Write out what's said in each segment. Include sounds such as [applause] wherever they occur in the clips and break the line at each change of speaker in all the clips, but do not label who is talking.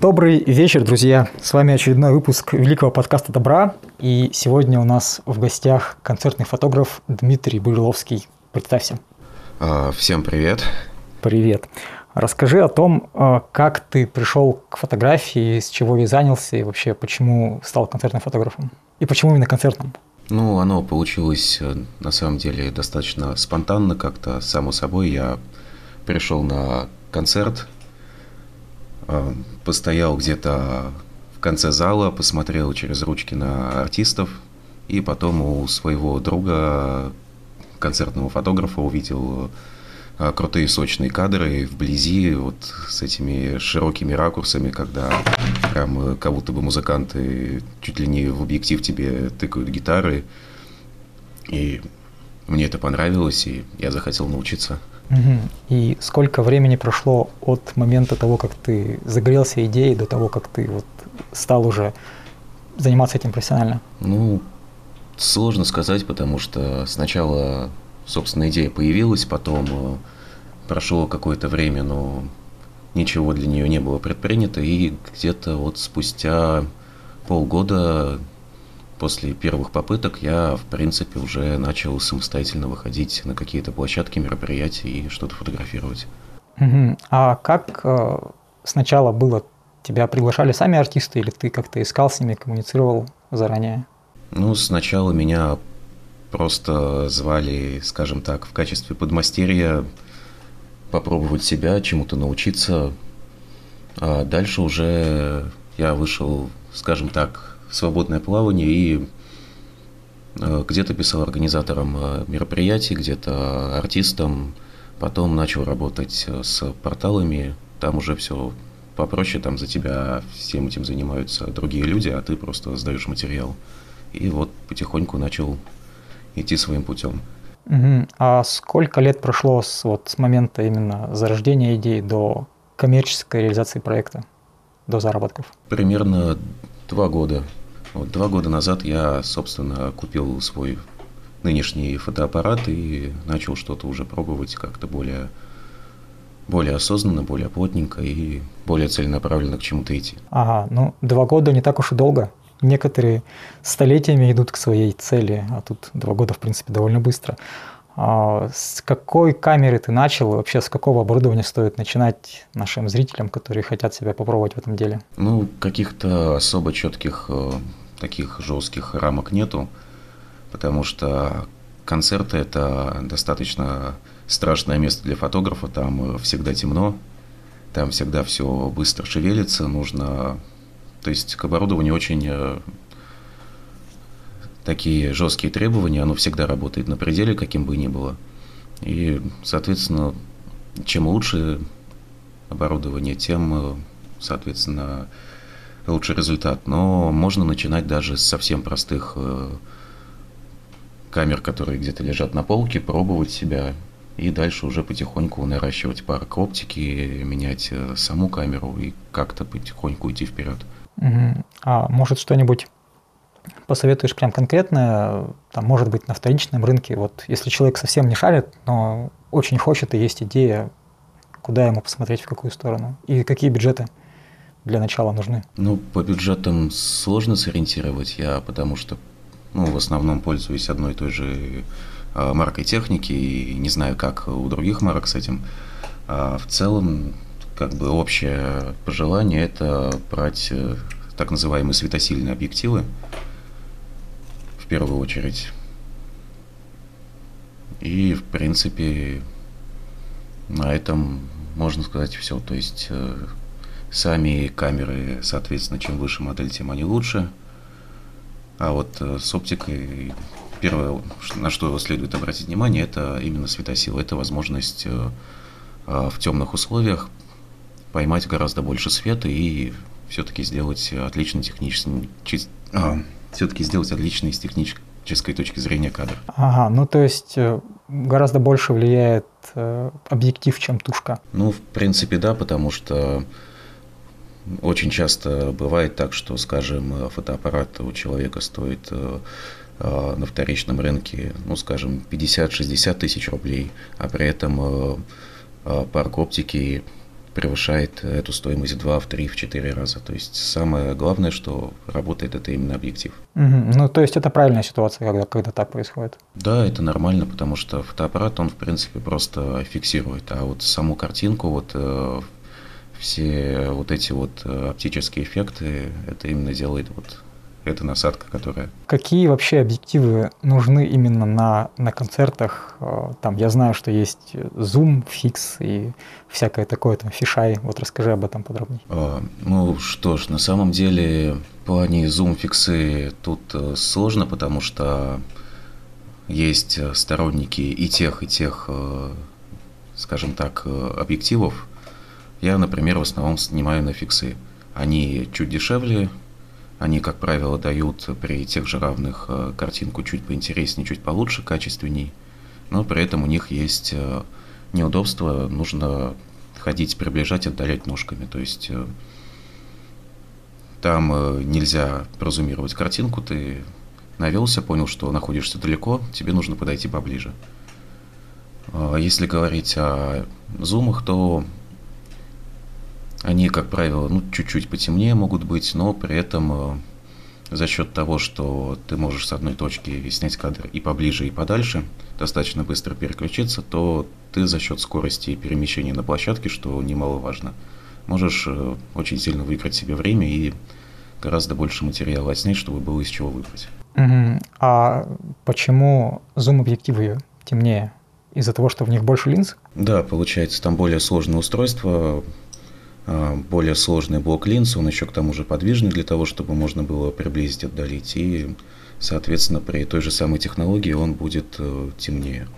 Добрый вечер, друзья! С вами очередной выпуск великого подкаста «Добра». И сегодня у нас в гостях концертный фотограф Дмитрий Буриловский. Представься.
А, всем привет.
Привет. Расскажи о том, а, как ты пришел к фотографии, с чего и занялся, и вообще почему стал концертным фотографом. И почему именно концертным?
Ну, оно получилось э, на самом деле достаточно спонтанно как-то, само собой. Я пришел на концерт, постоял где-то в конце зала, посмотрел через ручки на артистов, и потом у своего друга, концертного фотографа, увидел э, крутые сочные кадры вблизи, вот с этими широкими ракурсами, когда прям как будто бы музыканты чуть ли не в объектив тебе тыкают гитары. И мне это понравилось, и я захотел научиться.
Угу. И сколько времени прошло от момента того, как ты загорелся идеей, до того, как ты вот стал уже заниматься этим профессионально?
Ну, сложно сказать, потому что сначала, собственно, идея появилась, потом э, прошло какое-то время, но ничего для нее не было предпринято, и где-то вот спустя полгода после первых попыток я, в принципе, уже начал самостоятельно выходить на какие-то площадки, мероприятия и что-то фотографировать.
Угу. А как э, сначала было? Тебя приглашали сами артисты или ты как-то искал с ними, коммуницировал заранее?
Ну, сначала меня просто звали, скажем так, в качестве подмастерья попробовать себя, чему-то научиться. А дальше уже я вышел, скажем так, свободное плавание и э, где-то писал организатором э, мероприятий, где-то артистом, потом начал работать э, с порталами, там уже все попроще, там за тебя всем этим занимаются другие люди, а ты просто сдаешь материал. И вот потихоньку начал идти своим путем.
Угу. А сколько лет прошло с, вот, с момента именно зарождения идеи до коммерческой реализации проекта, до заработков?
Примерно два года. Вот два года назад я, собственно, купил свой нынешний фотоаппарат и начал что-то уже пробовать как-то более, более осознанно, более плотненько и более целенаправленно к чему-то идти.
Ага, ну два года не так уж и долго. Некоторые столетиями идут к своей цели, а тут два года, в принципе, довольно быстро. А с какой камеры ты начал? Вообще, с какого оборудования стоит начинать нашим зрителям, которые хотят себя попробовать в этом деле?
Ну, каких-то особо четких э, таких жестких рамок нету, потому что концерты это достаточно страшное место для фотографа, там всегда темно, там всегда все быстро шевелится, нужно... То есть к оборудованию очень э, такие жесткие требования, оно всегда работает на пределе, каким бы ни было. И, соответственно, чем лучше оборудование, тем, э, соответственно, лучший результат. Но можно начинать даже с совсем простых э, камер, которые где-то лежат на полке, пробовать себя и дальше уже потихоньку наращивать парк оптики, менять э, саму камеру и как-то потихоньку идти вперед.
А может что-нибудь посоветуешь прям конкретное, там, может быть, на вторичном рынке, вот если человек совсем не шарит, но очень хочет и есть идея, куда ему посмотреть, в какую сторону, и какие бюджеты? Для начала нужны?
Ну, по бюджетам сложно сориентировать я, потому что ну, в основном пользуюсь одной и той же а, маркой техники и не знаю, как у других марок с этим. А в целом, как бы общее пожелание – это брать э, так называемые светосильные объективы в первую очередь. И, в принципе, на этом можно сказать все. То есть э, Сами камеры, соответственно, чем выше модель, тем они лучше. А вот э, с оптикой первое, на что следует обратить внимание, это именно светосила. Это возможность э, а, в темных условиях поймать гораздо больше света и все-таки сделать отличный технический, а, все-таки сделать отличный с технической точки зрения кадр.
Ага, ну то есть э, гораздо больше влияет объектив, чем тушка.
Ну, в принципе, да, потому что очень часто бывает так, что, скажем, фотоаппарат у человека стоит э, э, на вторичном рынке, ну, скажем, 50-60 тысяч рублей, а при этом э, парк оптики превышает эту стоимость в 2, в 3, в 4 раза. То есть самое главное, что работает, это именно объектив.
Угу. Ну, то есть это правильная ситуация, когда, когда так происходит?
Да, это нормально, потому что фотоаппарат, он, в принципе, просто фиксирует. А вот саму картинку, вот все вот эти вот э, оптические эффекты, это именно делает вот эта насадка, которая...
Какие вообще объективы нужны именно на, на концертах? Э, там, я знаю, что есть зум, фикс и всякое такое, там, фишай. Вот расскажи об этом подробнее.
А, ну что ж, на самом деле в плане зум-фиксы тут э, сложно, потому что есть сторонники и тех, и тех, скажем так, объективов, я, например, в основном снимаю на фиксы. Они чуть дешевле, они, как правило, дают при тех же равных э, картинку чуть поинтереснее, чуть получше, качественней, но при этом у них есть э, неудобство, нужно ходить, приближать, отдалять ножками. То есть э, там нельзя прозумировать картинку, ты навелся, понял, что находишься далеко, тебе нужно подойти поближе. Если говорить о зумах, то они, как правило, ну, чуть-чуть потемнее могут быть, но при этом э, за счет того, что ты можешь с одной точки снять кадр и поближе, и подальше, достаточно быстро переключиться, то ты за счет скорости перемещения на площадке, что немаловажно, можешь э, очень сильно выиграть себе время и гораздо больше материала отснять, чтобы было из чего выбрать.
Угу. А почему зум-объективы темнее? Из-за того, что в них больше линз?
Да, получается, там более сложное устройство, более сложный блок линз, он еще к тому же подвижный для того, чтобы можно было приблизить, отдалить. И, соответственно, при той же самой технологии он будет э, темнее.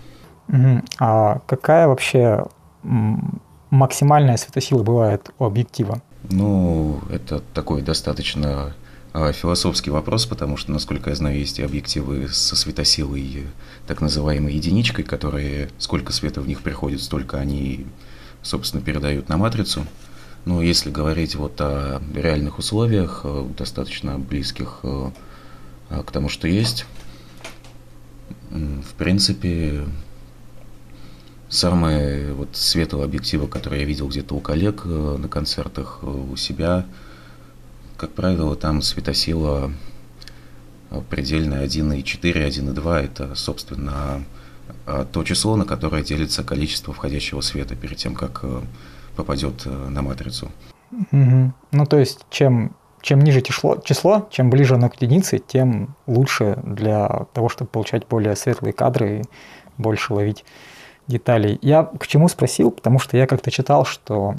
Угу. А какая вообще максимальная светосила бывает у объектива?
Ну, это такой достаточно а, философский вопрос, потому что, насколько я знаю, есть и объективы со светосилой, так называемой единичкой, которые сколько света в них приходит, столько они, собственно, передают на матрицу. Но если говорить вот о реальных условиях, э, достаточно близких э, э, к тому, что есть, в принципе, самые вот светлые объективы, которые я видел где-то у коллег на концертах, у себя, как правило, там светосила предельная 1,4, 1,2. Это, собственно, то число, на которое делится количество входящего света перед тем, как попадет э, на матрицу.
Угу. Ну, то есть, чем, чем ниже число, число, чем ближе оно к единице, тем лучше для того, чтобы получать более светлые кадры и больше ловить деталей. Я к чему спросил, потому что я как-то читал, что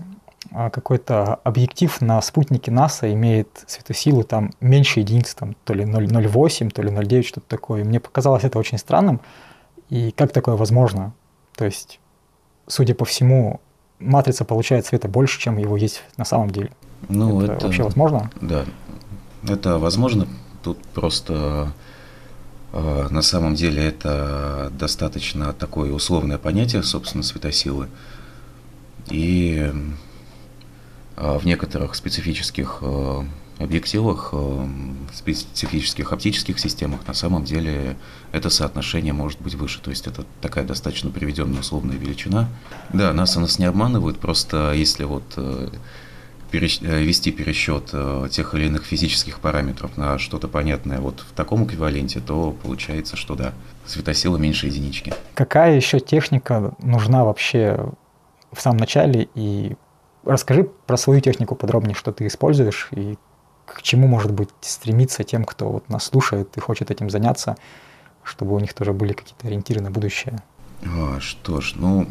а, какой-то объектив на спутнике НАСА имеет светосилу там меньше единиц, там, то ли 0,08, то ли 0,9, что-то такое. мне показалось это очень странным. И как такое возможно? То есть, судя по всему, матрица получает света больше, чем его есть на самом деле. Ну, это, это вообще возможно?
Да, это возможно. Тут просто э, на самом деле это достаточно такое условное понятие, собственно, светосилы. И э, в некоторых специфических э, объективах, э, специфических оптических системах на самом деле это соотношение может быть выше. То есть это такая достаточно приведенная условная величина. Да, нас нас не обманывают, просто если вот э, перещ... Э, вести пересчет тех или иных физических параметров на что-то понятное вот в таком эквиваленте, то получается, что да, светосила меньше единички.
Какая еще техника нужна вообще в самом начале и Расскажи про свою технику подробнее, что ты используешь и к чему, может быть, стремиться тем, кто вот нас слушает и хочет этим заняться, чтобы у них тоже были какие-то ориентиры на будущее?
А, что ж, ну,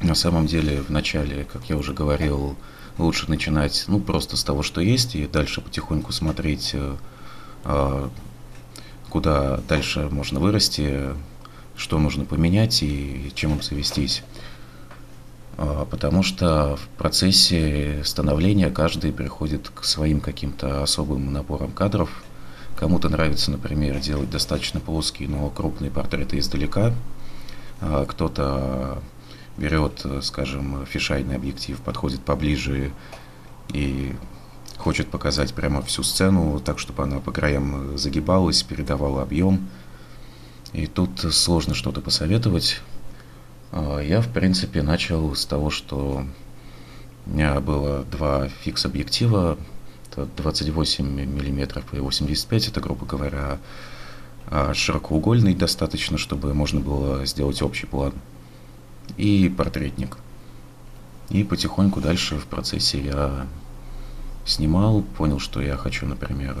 на самом деле, в начале, как я уже говорил, лучше начинать, ну, просто с того, что есть, и дальше потихоньку смотреть, э, а, куда дальше можно вырасти, что нужно поменять и чем обзавестись. А, потому что в процессе становления каждый приходит к своим каким-то особым наборам кадров. Кому-то нравится, например, делать достаточно плоские, но крупные портреты издалека. А, кто-то берет, скажем, фишайный объектив, подходит поближе и хочет показать прямо всю сцену, так, чтобы она по краям загибалась, передавала объем. И тут сложно что-то посоветовать. А, я, в принципе, начал с того, что У меня было два фикс-объектива, 28 мм и 85, это, грубо говоря, а, широкоугольный достаточно, чтобы можно было сделать общий план, и портретник. И потихоньку дальше в процессе я снимал, понял, что я хочу, например,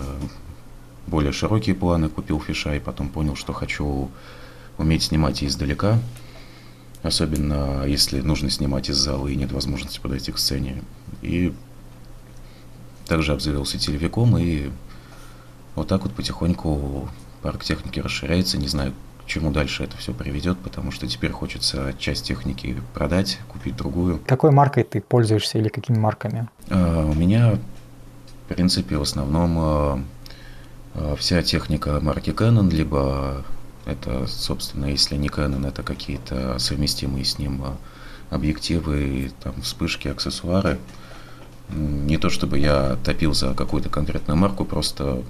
более широкие планы, купил фиша, и потом понял, что хочу уметь снимать издалека, особенно если нужно снимать из зала и нет возможности подойти к сцене. И также обзавелся телевиком, и вот так вот потихоньку парк техники расширяется. Не знаю, к чему дальше это все приведет, потому что теперь хочется часть техники продать, купить другую.
Какой маркой ты пользуешься или какими марками?
А, у меня, в принципе, в основном а, а, вся техника марки Canon, либо это, собственно, если не Canon, это какие-то совместимые с ним объективы, там, вспышки, аксессуары. Не то чтобы я топил за какую-то конкретную марку, просто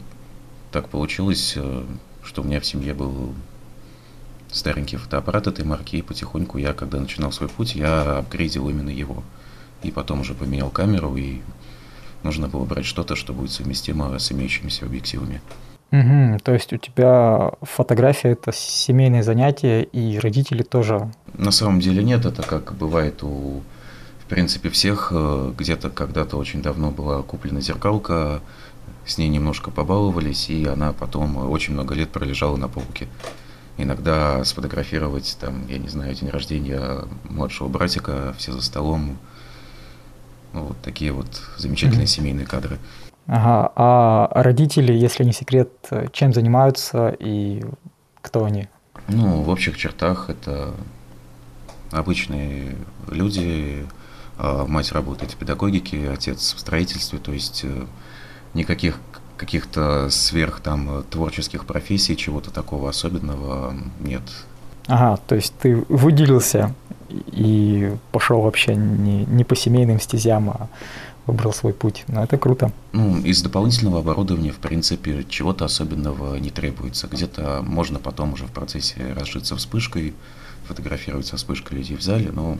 так получилось, э, что у меня в семье был старенький фотоаппарат этой марки, и потихоньку я, когда начинал свой путь, я апгрейдил именно его. И потом уже поменял камеру, и нужно было брать что-то, что будет совместимо с имеющимися объективами.
Угу, то есть у тебя фотография это семейное занятие, и родители тоже.
На самом деле нет, это как бывает у, в принципе, всех. Э, где-то когда-то очень давно была куплена зеркалка, с ней немножко побаловались, и она потом очень много лет пролежала на полке. Иногда сфотографировать, там, я не знаю, день рождения младшего братика, все за столом. Ну, вот такие вот замечательные mm-hmm. семейные кадры.
Ага, а родители, если не секрет, чем занимаются и кто они?
Ну, в общих чертах это обычные люди. А мать работает в педагогике, отец в строительстве, то есть э, никаких каких-то сверх там творческих профессий, чего-то такого особенного нет.
Ага, то есть ты выделился и пошел вообще не, не по семейным стезям, а выбрал свой путь. Но это круто.
Ну, из дополнительного оборудования, в принципе, чего-то особенного не требуется. Где-то можно потом уже в процессе разжиться вспышкой, фотографировать со вспышкой людей в зале, но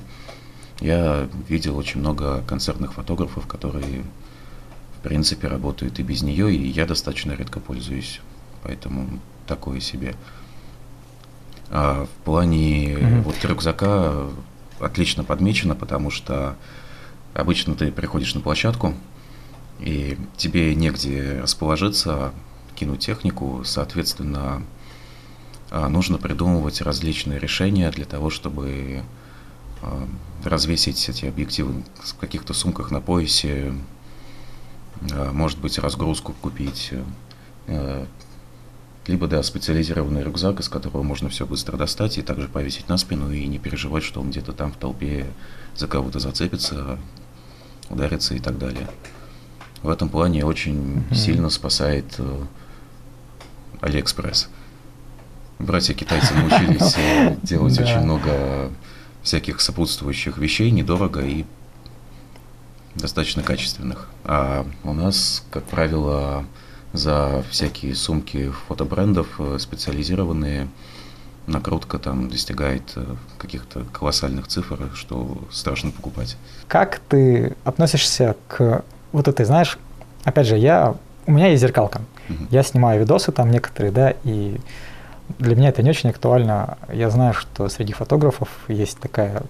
я видел очень много концертных фотографов, которые в принципе, работают и без нее, и я достаточно редко пользуюсь. Поэтому такое себе. А в плане mm-hmm. вот рюкзака отлично подмечено, потому что обычно ты приходишь на площадку, и тебе негде расположиться, кинуть технику, соответственно, а, нужно придумывать различные решения для того, чтобы а, развесить эти объективы в каких-то сумках на поясе, Э, может быть, разгрузку купить, э, либо, да, специализированный рюкзак, из которого можно все быстро достать и также повесить на спину и не переживать, что он где-то там в толпе за кого-то зацепится, ударится и так далее. В этом плане очень mm-hmm. сильно спасает э, Алиэкспресс. Братья китайцы научились [laughs] делать очень много всяких сопутствующих вещей недорого и достаточно качественных. А у нас, как правило, за всякие сумки фото брендов э, специализированные накрутка там достигает э, каких-то колоссальных цифр, что страшно покупать.
Как ты относишься к вот этой, знаешь, опять же, я, у меня есть зеркалка, угу. я снимаю видосы там некоторые, да, и для меня это не очень актуально. Я знаю, что среди фотографов есть такая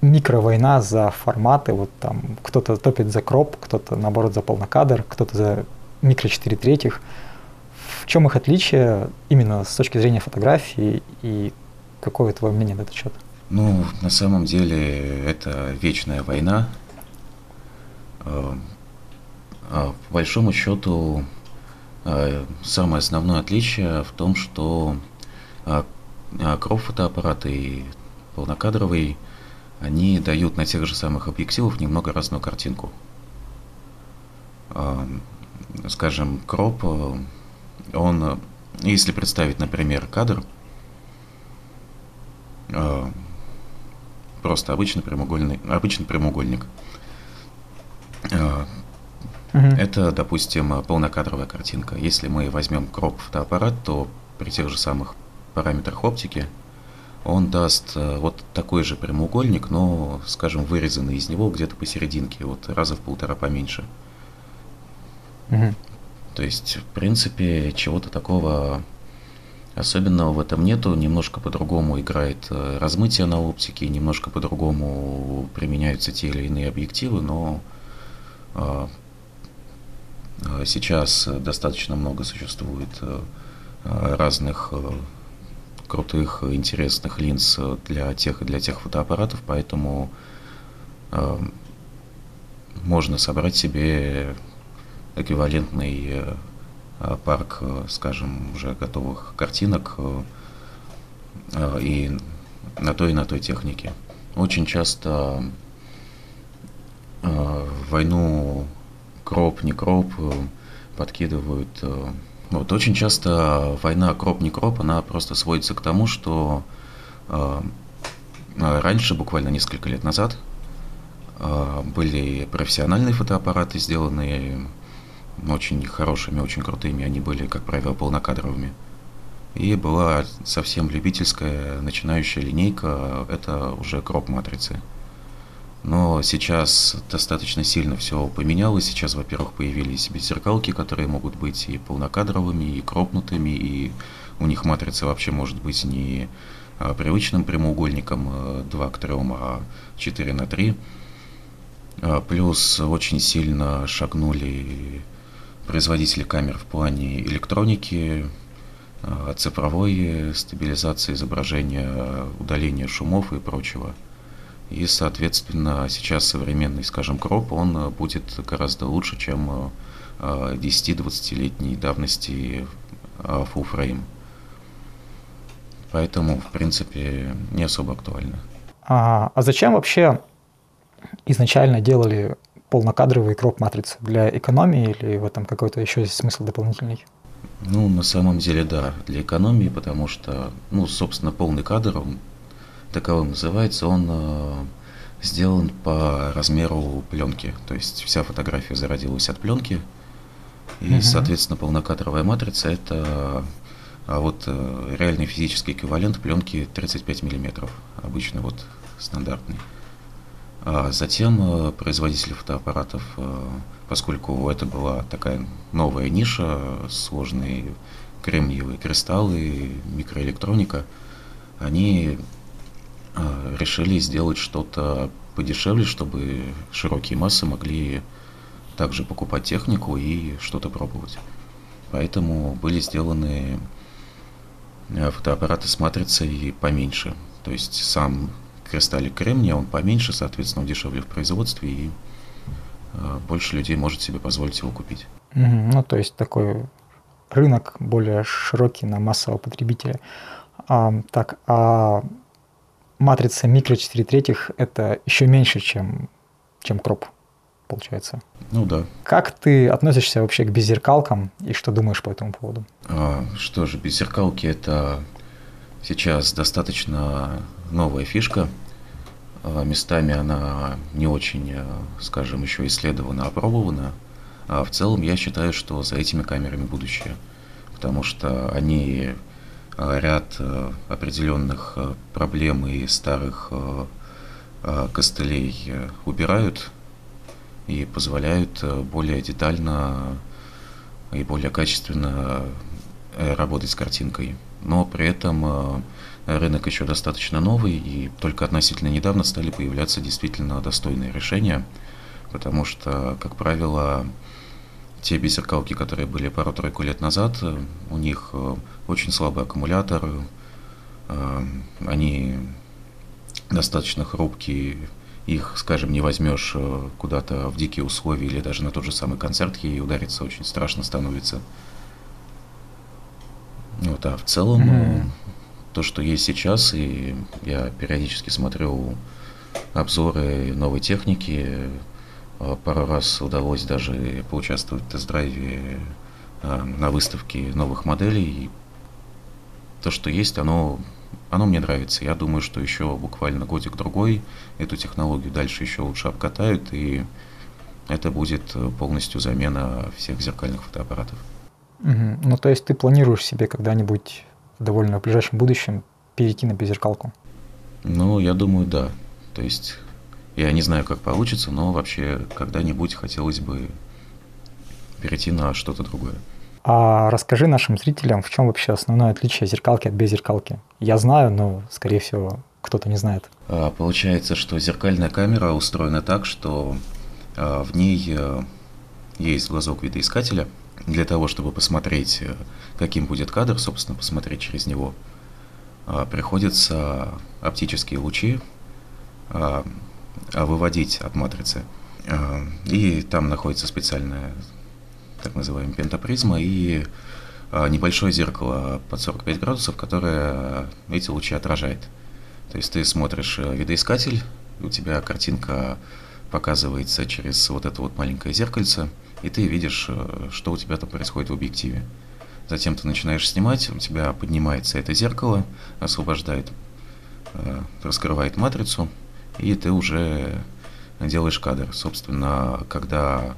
микровойна за форматы, вот там кто-то топит за кроп, кто-то наоборот за полнокадр, кто-то за микро 4 третьих. В чем их отличие именно с точки зрения фотографии и какое твое мнение на этот счет?
Ну, на самом деле это вечная война. Э, а по большому счету э, самое основное отличие в том, что э, кроп фотоаппарат и полнокадровый – они дают на тех же самых объективах немного разную картинку. Скажем, кроп, он, если представить, например, кадр, э, просто обычный прямоугольный, обычный прямоугольник. Uh-huh. Это, допустим, полнокадровая картинка. Если мы возьмем кроп фотоаппарат, то при тех же самых параметрах оптики он даст вот такой же прямоугольник, но, скажем, вырезанный из него где-то посерединке, вот раза в полтора поменьше. Угу. То есть, в принципе, чего-то такого особенного в этом нету. Немножко по-другому играет э, размытие на оптике, немножко по-другому применяются те или иные объективы, но а, а, сейчас достаточно много существует э, разных э, крутых, интересных линз для тех и для тех фотоаппаратов, поэтому можно собрать себе эквивалентный э, э, парк, э, скажем, уже готовых картинок и на той и на той технике. Очень часто войну кроп, не кроп подкидывают. Вот очень часто война кроп, не кроп, она просто сводится к тому, что раньше, буквально несколько лет назад, были профессиональные фотоаппараты, сделанные очень хорошими, очень крутыми. Они были, как правило, полнокадровыми. И была совсем любительская начинающая линейка, это уже кроп-матрицы. Но сейчас достаточно сильно все поменялось. Сейчас, во-первых, появились беззеркалки, которые могут быть и полнокадровыми, и кропнутыми, и у них матрица вообще может быть не а, привычным прямоугольником 2 к 3, а 4 на 3. А, плюс очень сильно шагнули производители камер в плане электроники, э, цифровой стабилизации изображения, удаления шумов и прочего. И, соответственно, сейчас современный, скажем, кроп, он будет гораздо лучше, чем 10-20-летней э, давности э, full frame. Поэтому, в принципе, не особо актуально.
А, а зачем вообще изначально делали полнокадровые кроп-матрицы для экономии или в этом какой-то еще есть смысл дополнительный?
Ну, на самом деле, да, для экономии, потому что, ну, собственно, полный кадр, он таковым называется, он э, сделан по размеру пленки. То есть вся фотография зародилась от пленки, и, угу. соответственно, полнокадровая матрица это а вот э, реальный физический эквивалент пленки 35 миллиметров, обычно вот стандартный. А затем э, производители фотоаппаратов, э, поскольку это была такая новая ниша, сложные кремниевые кристаллы, микроэлектроника, они э, решили сделать что-то подешевле, чтобы широкие массы могли также покупать технику и что-то пробовать. Поэтому были сделаны фотоаппараты с матрицей поменьше. То есть сам кристаллик кремния, он поменьше, соответственно, дешевле в производстве, и э, больше людей может себе позволить его купить.
Mm-hmm. Ну, то есть такой рынок более широкий на массового потребителя. А, так, а матрица микро 4 третьих это еще меньше, чем, чем кроп, получается.
Ну да.
Как ты относишься вообще к беззеркалкам и что думаешь по этому поводу?
А, что же, беззеркалки это сейчас достаточно новая фишка. А, местами она не очень, э, скажем, еще исследована, опробована. А в целом я считаю, что за этими камерами будущее, потому что они э, ряд э, определенных проблем и старых костылей убирают и позволяют более детально и более качественно работать с картинкой. Но при этом рынок еще достаточно новый, и только относительно недавно стали появляться действительно достойные решения, потому что, как правило, те беззеркалки, которые были пару-тройку лет назад, у них э, очень слабый аккумулятор, э, они достаточно хрупкие, их, скажем, не возьмешь э, куда-то в дикие условия или даже на тот же самый концерт, и удариться очень страшно становится. Вот, а в целом mm-hmm то, что есть сейчас, и я периодически смотрю обзоры новой техники. А, пару раз удалось даже поучаствовать в тест-драйве а, на выставке новых моделей. И то, что есть, оно, оно мне нравится. Я думаю, что еще буквально годик-другой эту технологию дальше еще лучше обкатают, и это будет полностью замена всех зеркальных фотоаппаратов.
Угу. Ну, то есть ты планируешь себе когда-нибудь довольно в ближайшем будущем перейти на беззеркалку?
Ну, я думаю, да. То есть я не знаю, как получится, но вообще когда-нибудь хотелось бы перейти на что-то другое.
А расскажи нашим зрителям, в чем вообще основное отличие зеркалки от беззеркалки? Я знаю, но, скорее всего, кто-то не знает.
А, получается, что зеркальная камера устроена так, что а, в ней а, есть глазок видоискателя для того, чтобы посмотреть, э, каким будет кадр, собственно, посмотреть через него. Приходится оптические лучи выводить от матрицы. И там находится специальная так называемая пентапризма и небольшое зеркало под 45 градусов, которое эти лучи отражает. То есть ты смотришь э, видоискатель, у тебя картинка показывается через вот это вот маленькое зеркальце, и ты видишь, э, что у тебя там происходит в объективе. Затем ты начинаешь снимать, у тебя поднимается это зеркало, освобождает, э, раскрывает матрицу, и ты уже делаешь кадр. Собственно, когда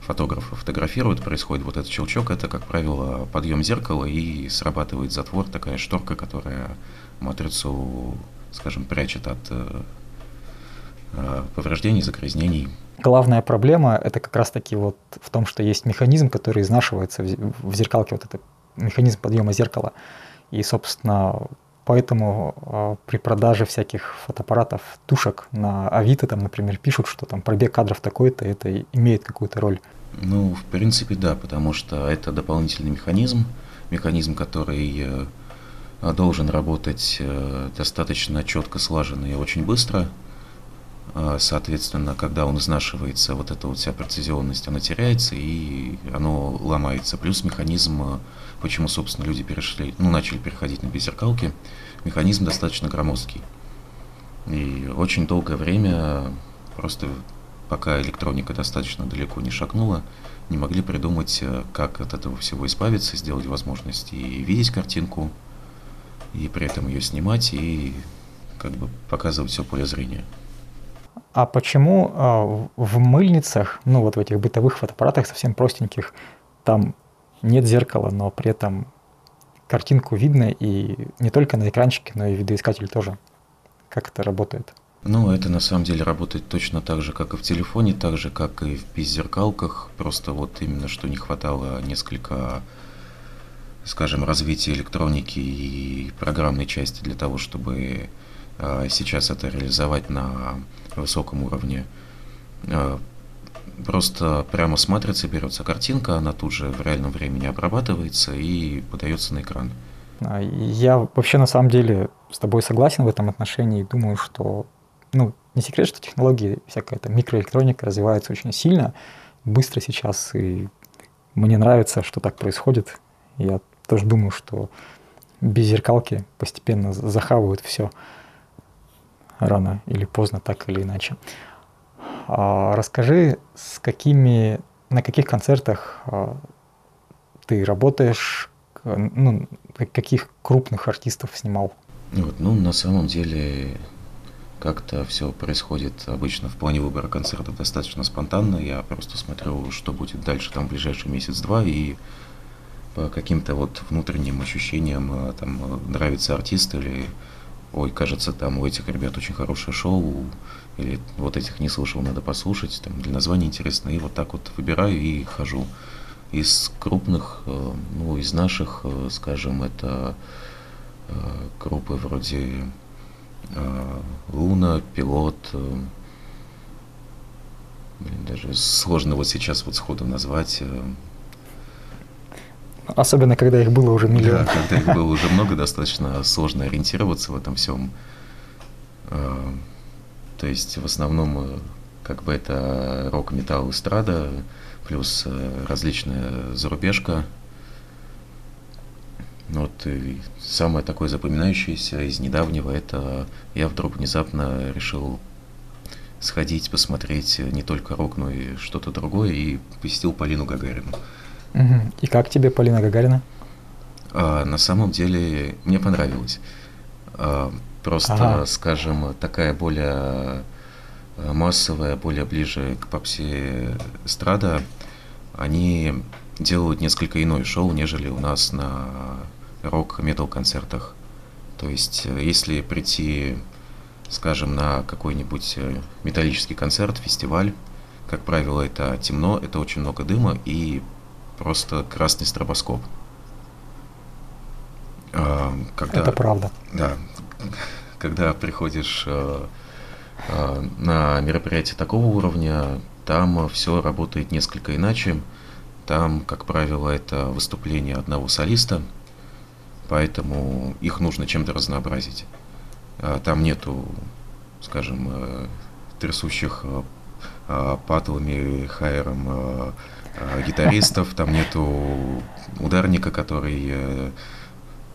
фотограф фотографирует, происходит вот этот щелчок, это, как правило, подъем зеркала и срабатывает затвор, такая шторка, которая матрицу скажем, прячет от э, повреждений, загрязнений.
Главная проблема это как раз-таки вот в том, что есть механизм, который изнашивается в зеркалке, вот этот механизм подъема зеркала. И, собственно, поэтому э, при продаже всяких фотоаппаратов, тушек на Авито, там, например, пишут, что там пробег кадров такой-то, это имеет какую-то роль.
Ну, в принципе, да, потому что это дополнительный механизм, механизм, который а, должен работать э, достаточно четко, слаженно и очень быстро. А, соответственно, когда он изнашивается, вот эта вот вся прецизионность, она теряется и оно ломается. Плюс механизм, э, почему, собственно, люди перешли, ну, начали переходить на беззеркалки, механизм достаточно громоздкий. И очень долгое время, просто пока электроника достаточно далеко не шагнула, не могли придумать, э, как от этого всего избавиться, сделать возможность и видеть картинку, и при этом ее снимать и как бы показывать все поле зрения.
А почему э, в мыльницах, ну вот в этих бытовых фотоаппаратах совсем простеньких, там нет зеркала, но при этом картинку видно и не только на экранчике, но и видоискатель тоже. Как это работает?
Ну, это на самом деле работает точно так же, как и в телефоне, так же, как и в беззеркалках. Просто вот именно что не хватало несколько скажем, развития электроники и программной части для того, чтобы а, сейчас это реализовать на высоком уровне. А, просто прямо с матрицы берется картинка, она тут же в реальном времени обрабатывается и подается на экран.
А, я вообще на самом деле с тобой согласен в этом отношении. Думаю, что ну, не секрет, что технологии, всякая там микроэлектроника развивается очень сильно, быстро сейчас, и мне нравится, что так происходит. Я тоже думаю, что без зеркалки постепенно захавают все рано или поздно, так или иначе. А расскажи, с какими, на каких концертах а, ты работаешь, ну, каких крупных артистов снимал?
Вот, ну, на самом деле, как-то все происходит обычно в плане выбора концертов достаточно спонтанно. Я просто смотрю, что будет дальше там в ближайший месяц-два, и по каким-то вот внутренним ощущениям, э, там, нравится артист или, ой, кажется, там у этих ребят очень хорошее шоу, или вот этих не слышал, надо послушать, там, для названия интересно, и вот так вот выбираю и хожу. Из крупных, э, ну, из наших, скажем, это группы вроде Луна, Пилот, блин, даже сложно вот сейчас вот сходу назвать,
Особенно, когда их было уже миллион.
Да, когда их было уже много, достаточно сложно ориентироваться в этом всем. А, то есть в основном э, как бы это рок, металл, эстрада, плюс э, различная зарубежка. Вот и самое такое запоминающееся из недавнего, это я вдруг внезапно решил сходить, посмотреть не только рок, но и что-то другое, и посетил Полину Гагарину.
Угу. И как тебе Полина Гагарина?
А, на самом деле мне понравилось. А, просто, ага. скажем, такая более э, массовая, более ближе к попсе эстрада, они делают несколько иное шоу, нежели у нас на рок-метал концертах. То есть, э, если прийти скажем, на какой-нибудь э, металлический концерт, фестиваль. Как правило, это темно, это очень много дыма и просто красный стробоскоп.
А, когда, это правда.
Да. Когда приходишь э, э, на мероприятие такого уровня, там все работает несколько иначе. Там, как правило, это выступление одного солиста, поэтому их нужно чем-то разнообразить. А, там нету, скажем, э, трясущих патлами, хайером гитаристов, там нету ударника, который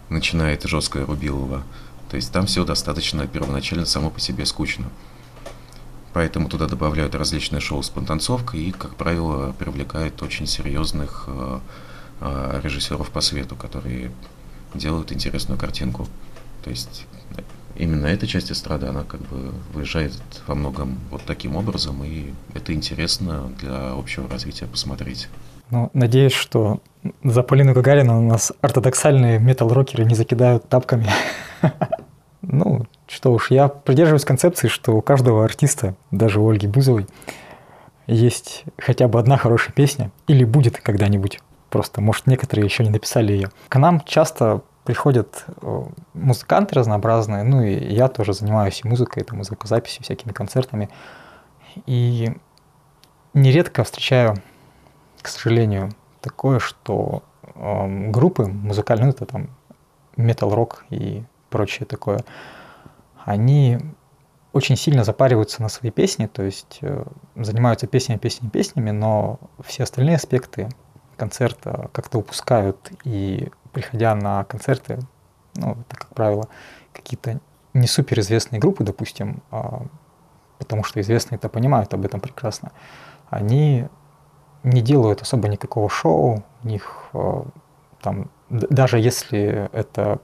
начинает жесткое рубилово. То есть там все достаточно первоначально само по себе скучно. Поэтому туда добавляют различные шоу с понтанцовкой и, как правило, привлекают очень серьезных режиссеров по свету, которые делают интересную картинку. То есть именно эта часть эстрады, она как бы выезжает во многом вот таким образом, и это интересно для общего развития посмотреть.
Ну, надеюсь, что за Полину Гагарину у нас ортодоксальные метал-рокеры не закидают тапками. [laughs] Ну, что уж, я придерживаюсь концепции, что у каждого артиста, даже у Ольги Бузовой, есть хотя бы одна хорошая песня, или будет когда-нибудь. Просто, может, некоторые еще не написали ее. К нам часто приходят э, музыканты разнообразные, ну и я тоже занимаюсь и музыкой, это звукозаписью, всякими концертами. И нередко встречаю, к сожалению, такое, что э, группы музыкальные, ну это там метал-рок и прочее такое, они очень сильно запариваются на свои песни, то есть э, занимаются песнями, песнями, песнями, но все остальные аспекты концерта как-то упускают и приходя на концерты, ну, это, как правило, какие-то не суперизвестные группы, допустим, а, потому что известные это понимают об этом прекрасно, они не делают особо никакого шоу, у них а, там, даже если это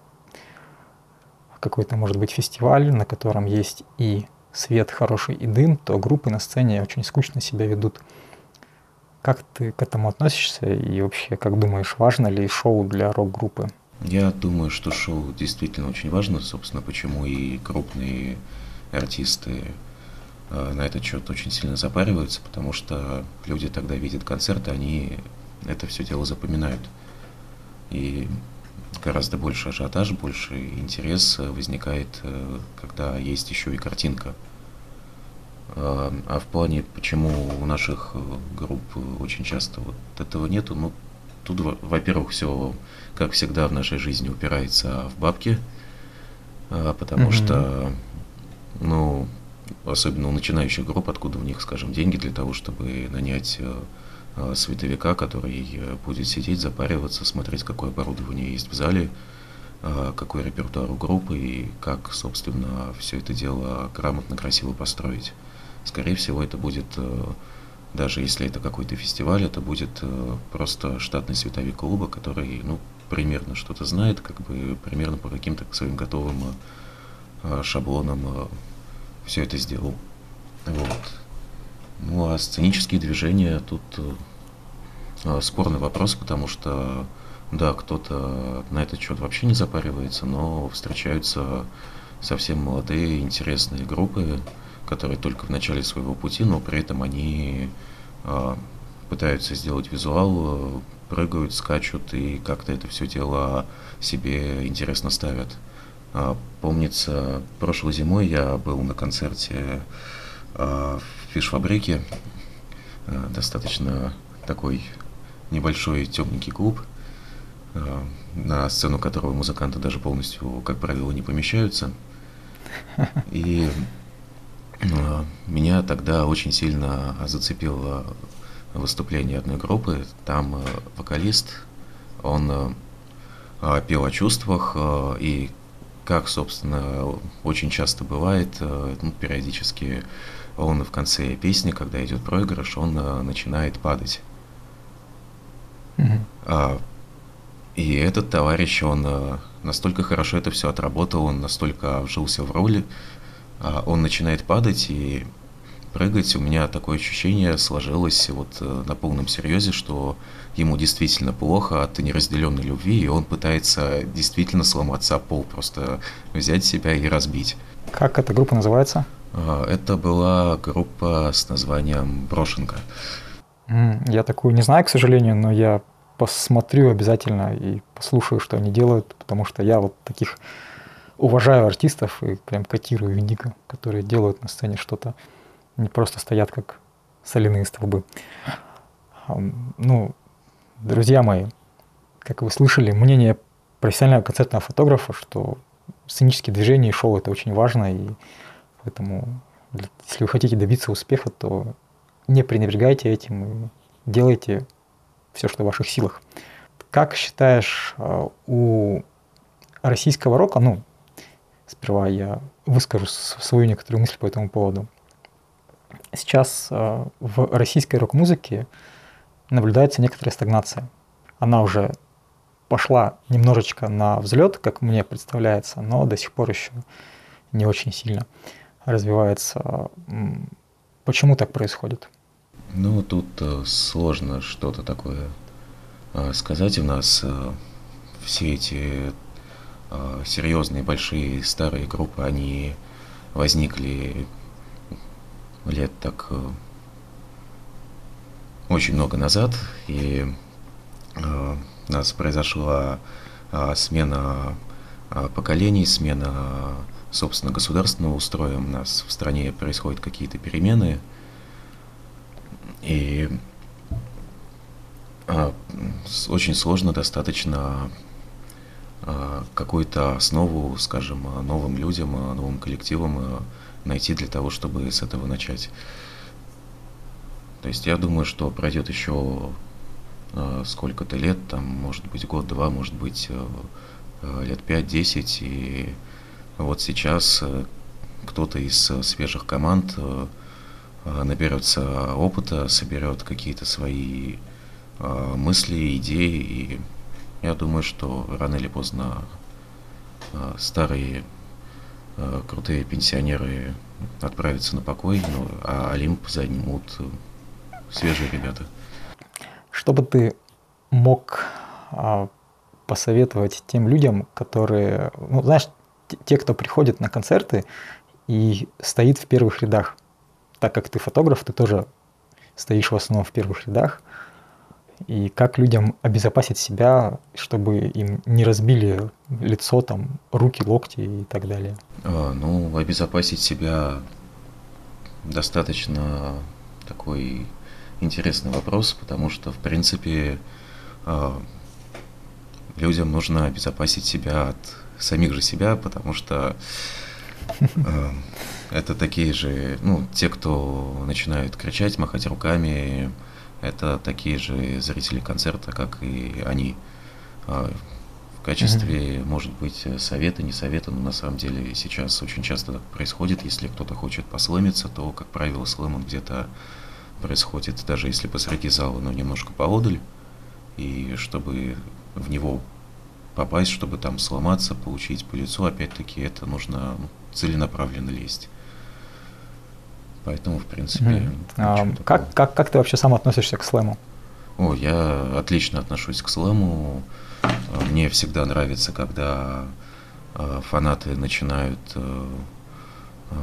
какой-то, может быть, фестиваль, на котором есть и свет хороший, и дым, то группы на сцене очень скучно себя ведут. Как ты к этому относишься и вообще, как думаешь, важно ли шоу для рок-группы?
Я думаю, что шоу действительно очень важно, собственно, почему и крупные артисты э, на этот счет очень сильно запариваются, потому что люди тогда видят концерты, они это все дело запоминают. И гораздо больше ажиотаж, больше интерес возникает, э, когда есть еще и картинка. А, а в плане, почему у наших э, групп очень часто вот этого нету, ну, тут, во-первых, все, как всегда в нашей жизни, упирается в бабки, потому mm-hmm. что, ну, особенно у начинающих групп, откуда у них, скажем, деньги для того, чтобы нанять э, э, световика, который будет сидеть, запариваться, смотреть, какое оборудование есть в зале, какой репертуар у группы и как, собственно, все это дело грамотно, красиво построить. Скорее всего, это будет, э, даже если это какой-то фестиваль, это будет э, просто штатный световик клуба, который, ну, примерно что-то знает, как бы примерно по каким-то своим готовым э, шаблонам все это сделал. Вот. Ну а сценические движения тут спорный вопрос, потому что да, кто-то на этот счет вообще не запаривается, но встречаются совсем молодые, интересные группы, которые только в начале своего пути, но при этом они э, пытаются сделать визуал, прыгают, скачут и как-то это все дело себе интересно ставят. А, помнится, прошлой зимой я был на концерте а, в фиш-фабрике, а, достаточно такой небольшой темненький клуб, а, на сцену которого музыканты даже полностью, как правило, не помещаются. И меня тогда очень сильно зацепило выступление одной группы. Там э, вокалист, он э, пел о чувствах, э, и как, собственно, очень часто бывает, ну, периодически он в конце песни, когда идет проигрыш, он начинает падать. Mm-hmm. И этот товарищ, он настолько хорошо это все отработал, он настолько вжился в роли, он начинает падать, и прыгать, у меня такое ощущение сложилось вот э, на полном серьезе, что ему действительно плохо от неразделенной любви, и он пытается действительно сломаться пол, просто взять себя и разбить.
Как эта группа называется?
А, это была группа с названием «Брошенка».
Я такую не знаю, к сожалению, но я посмотрю обязательно и послушаю, что они делают, потому что я вот таких уважаю артистов и прям котирую дико, которые делают на сцене что-то, не просто стоят как соляные столбы. Ну, друзья мои, как вы слышали, мнение профессионального концертного фотографа, что сценические движения и шоу это очень важно, и поэтому если вы хотите добиться успеха, то не пренебрегайте этим и делайте все, что в ваших силах. Как считаешь, а, у российского рока, ну, сперва я выскажу свою некоторую мысль по этому поводу. Сейчас а, в российской рок-музыке наблюдается некоторая стагнация. Она уже пошла немножечко на взлет, как мне представляется, но до сих пор еще не очень сильно развивается. Почему так происходит?
Ну, тут э, сложно что-то такое э, сказать. У нас э, все эти серьезные, большие, старые группы, они возникли лет так очень много назад, и у нас произошла смена поколений, смена, собственно, государственного устроя. У нас в стране происходят какие-то перемены – и очень сложно достаточно какую-то основу, скажем, новым людям, новым коллективам а, найти для того, чтобы с этого начать. То есть я думаю, что пройдет еще сколько-то лет, там, может быть, год-два, может быть, лет пять-десять, и вот сейчас кто-то из свежих команд Э, наберется опыта, соберет какие-то свои э, мысли, идеи, и я думаю, что рано или поздно э, старые крутые пенсионеры отправятся на покой, ну, а Олимп занимут свежие ребята.
Что бы ты мог а, посоветовать тем людям, которые, ну, знаешь, те, кто приходит на концерты и стоит в первых рядах, так как ты фотограф, ты тоже стоишь в основном в первых рядах. И как людям обезопасить себя, чтобы им не разбили лицо, там, руки, локти и так далее?
А, ну, обезопасить себя достаточно такой интересный вопрос, потому что, в принципе, а, людям нужно обезопасить себя от самих же себя, потому что а, это такие же, ну, те, кто начинают кричать, махать руками, это такие же зрители концерта, как и они. А, в качестве, mm-hmm. может быть, совета, не совета, но на самом деле сейчас очень часто так происходит. Если кто-то хочет послэмиться, то, как правило, слэм он где-то происходит, даже если посреди зала, но немножко поодаль. И чтобы в него попасть, чтобы там сломаться, получить по лицу, опять-таки, это нужно ну, целенаправленно лезть. Поэтому, в принципе... Mm.
А, как, как, как ты вообще сам относишься к слэму?
О, я отлично отношусь к слэму. Мне всегда нравится, когда э, фанаты начинают э, э,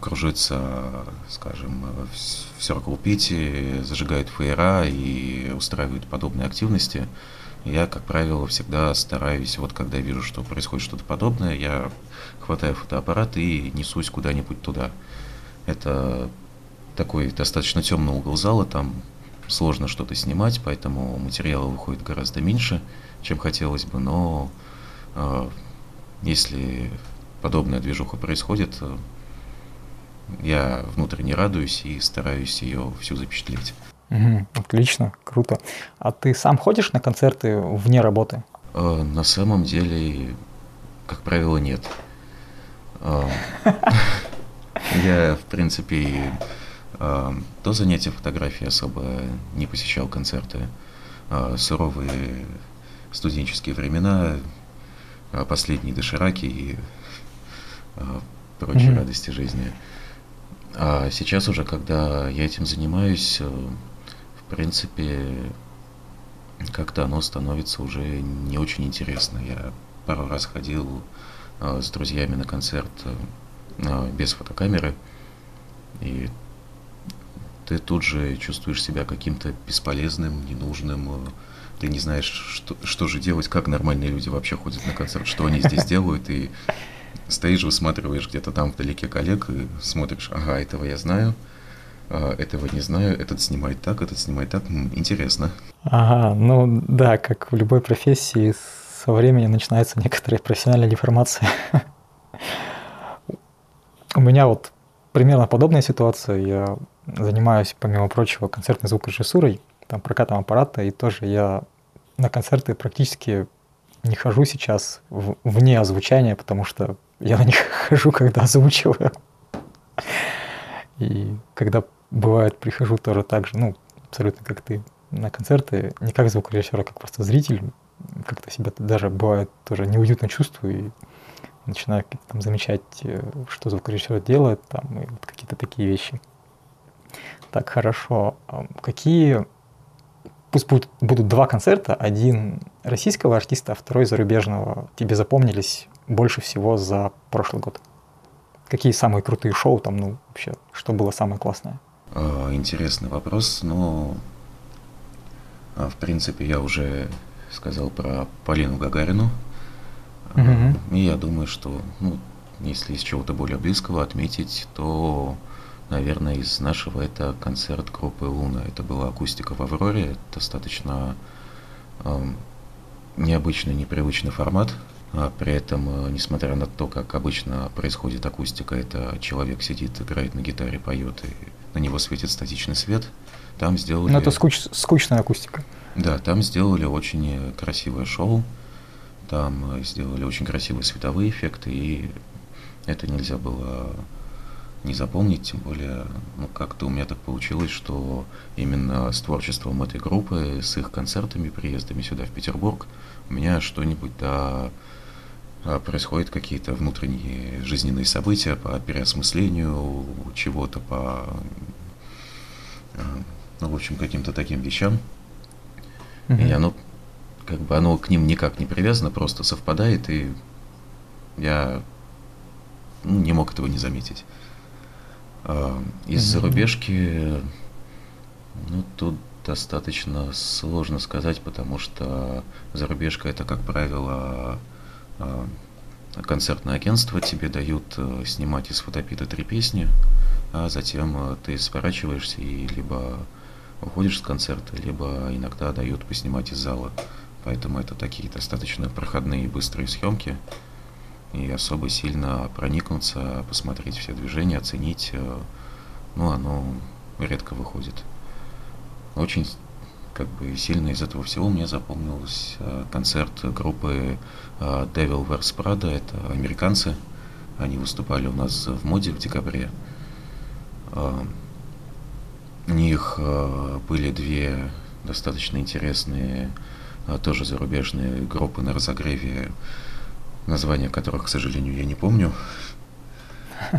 кружиться, скажем, в Circle Pity, зажигают фейера и устраивают подобные активности. Я, как правило, всегда стараюсь, вот когда вижу, что происходит что-то подобное, я хватаю фотоаппарат и несусь куда-нибудь туда. Это такой достаточно темный угол зала, там сложно что-то снимать, поэтому материала выходит гораздо меньше, чем хотелось бы, но э, если подобная движуха происходит, э, я внутренне радуюсь и стараюсь ее всю запечатлеть.
Угу, отлично, круто. А ты сам ходишь на концерты вне работы?
Э, на самом деле, как правило, нет. [laughs] Я, в принципе, э, до занятия фотографией особо не посещал концерты. Э, суровые студенческие времена, э, последние дошираки и прочие mm-hmm. радости жизни. А сейчас уже, когда я этим занимаюсь, в принципе, как-то оно становится уже не очень интересно. Я пару раз ходил с друзьями на концерт без фотокамеры, и ты тут же чувствуешь себя каким-то бесполезным, ненужным, ты не знаешь, что, что же делать, как нормальные люди вообще ходят на концерт, что они здесь делают, и стоишь, высматриваешь где-то там вдалеке коллег и смотришь, ага, этого я знаю, а, этого не знаю, этот снимает так, этот снимает так, интересно.
Ага, ну да, как в любой профессии, со временем начинается некоторая профессиональная деформация. [laughs] У меня вот примерно подобная ситуация. Я занимаюсь, помимо прочего, концертной звукорежиссурой, там прокатом аппарата, и тоже я на концерты практически не хожу сейчас в, вне озвучания, потому что я на них [laughs] хожу, когда озвучиваю. И когда бывает, прихожу тоже так же, ну, абсолютно как ты, на концерты, не как звукорежиссер, а как просто зритель, как-то себя даже бывает тоже неуютно чувствую и начинаю там замечать, э, что звукорежиссер делает, там, и вот какие-то такие вещи. Так, хорошо. Какие пусть будут, будут два концерта, один российского артиста, а второй зарубежного, тебе запомнились больше всего за прошлый год? Какие самые крутые шоу там, ну, вообще, что было самое классное?
А, интересный вопрос, но, а, в принципе, я уже сказал про Полину Гагарину. Угу. И я думаю, что, ну, если из чего-то более близкого отметить, то наверное, из нашего это концерт группы Луна. Это была акустика в Авроре, достаточно э, необычный, непривычный формат. А при этом, э, несмотря на то, как обычно происходит акустика, это человек сидит, играет на гитаре, поет, и на него светит статичный свет. Там сделали...
Но ну, это скуч... скучная акустика.
Да, там сделали очень красивое шоу. Там э, сделали очень красивые световые эффекты, и это нельзя было не запомнить, тем более, ну, как-то у меня так получилось, что именно с творчеством этой группы, с их концертами, приездами сюда, в Петербург, у меня что-нибудь, да, а, происходят какие-то внутренние жизненные события по переосмыслению чего-то, по, а, ну, в общем, каким-то таким вещам. Mm-hmm. И оно, как бы, оно к ним никак не привязано, просто совпадает, и я ну, не мог этого не заметить. А, из зарубежки, ну, тут достаточно сложно сказать, потому что зарубежка это, как правило, а, концертное агентство, тебе дают э, снимать из фотопита три песни, а затем э, ты сворачиваешься и либо уходишь с концерта, либо иногда дают поснимать из зала. Поэтому это такие достаточно проходные и быстрые съемки и особо сильно проникнуться, посмотреть все движения, оценить, э, ну, оно редко выходит. Очень как бы сильно из этого всего мне запомнился э, концерт группы э, Devil Wears Prada, это американцы, они выступали у нас в моде в декабре. У них были две достаточно интересные, тоже зарубежные группы на разогреве названия которых, к сожалению, я не помню.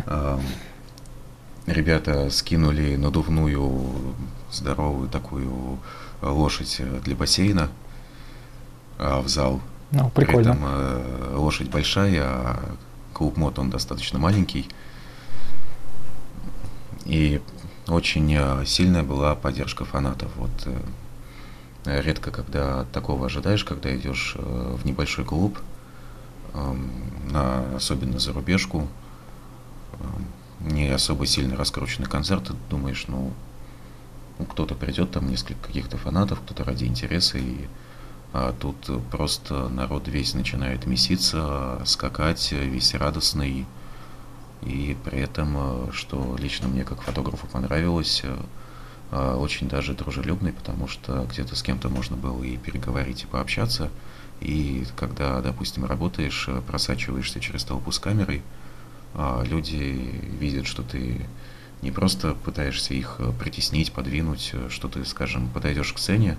[laughs] Ребята скинули надувную здоровую такую лошадь для бассейна а, в зал.
Ну, прикольно. При этом
э, лошадь большая, а клуб мод он достаточно маленький. И очень э, сильная была поддержка фанатов. Вот э, редко, когда такого ожидаешь, когда идешь в небольшой клуб, на особенно зарубежку, не особо сильно раскрученный концерт, ты думаешь, ну, ну кто-то придет, там несколько каких-то фанатов, кто-то ради интереса, и а тут просто народ весь начинает меситься, скакать, весь радостный, и при этом, что лично мне как фотографу понравилось, а, очень даже дружелюбный, потому что где-то с кем-то можно было и переговорить, и пообщаться, и когда, допустим, работаешь, э, просачиваешься через толпу с камерой, а, люди видят, что ты не просто пытаешься их э, притеснить, подвинуть, э, что ты, скажем, подойдешь к сцене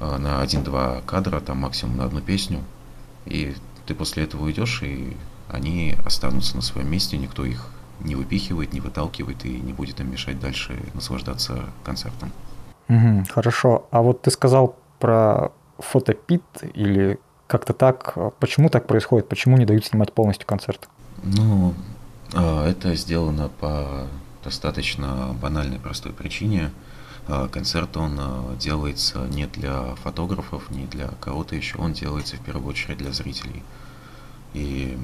на один-два кадра, там максимум на одну песню, и ты после этого уйдешь, и они останутся на своем месте, никто их не выпихивает, не выталкивает и не будет им мешать дальше наслаждаться концертом.
Угу, хорошо. А вот ты сказал про фотопит или как-то так. Почему так происходит? Почему не дают снимать полностью концерт?
Ну, а, это сделано по достаточно банальной простой причине. А, концерт, он а, делается не для фотографов, не для кого-то еще, он делается в первую очередь для зрителей. И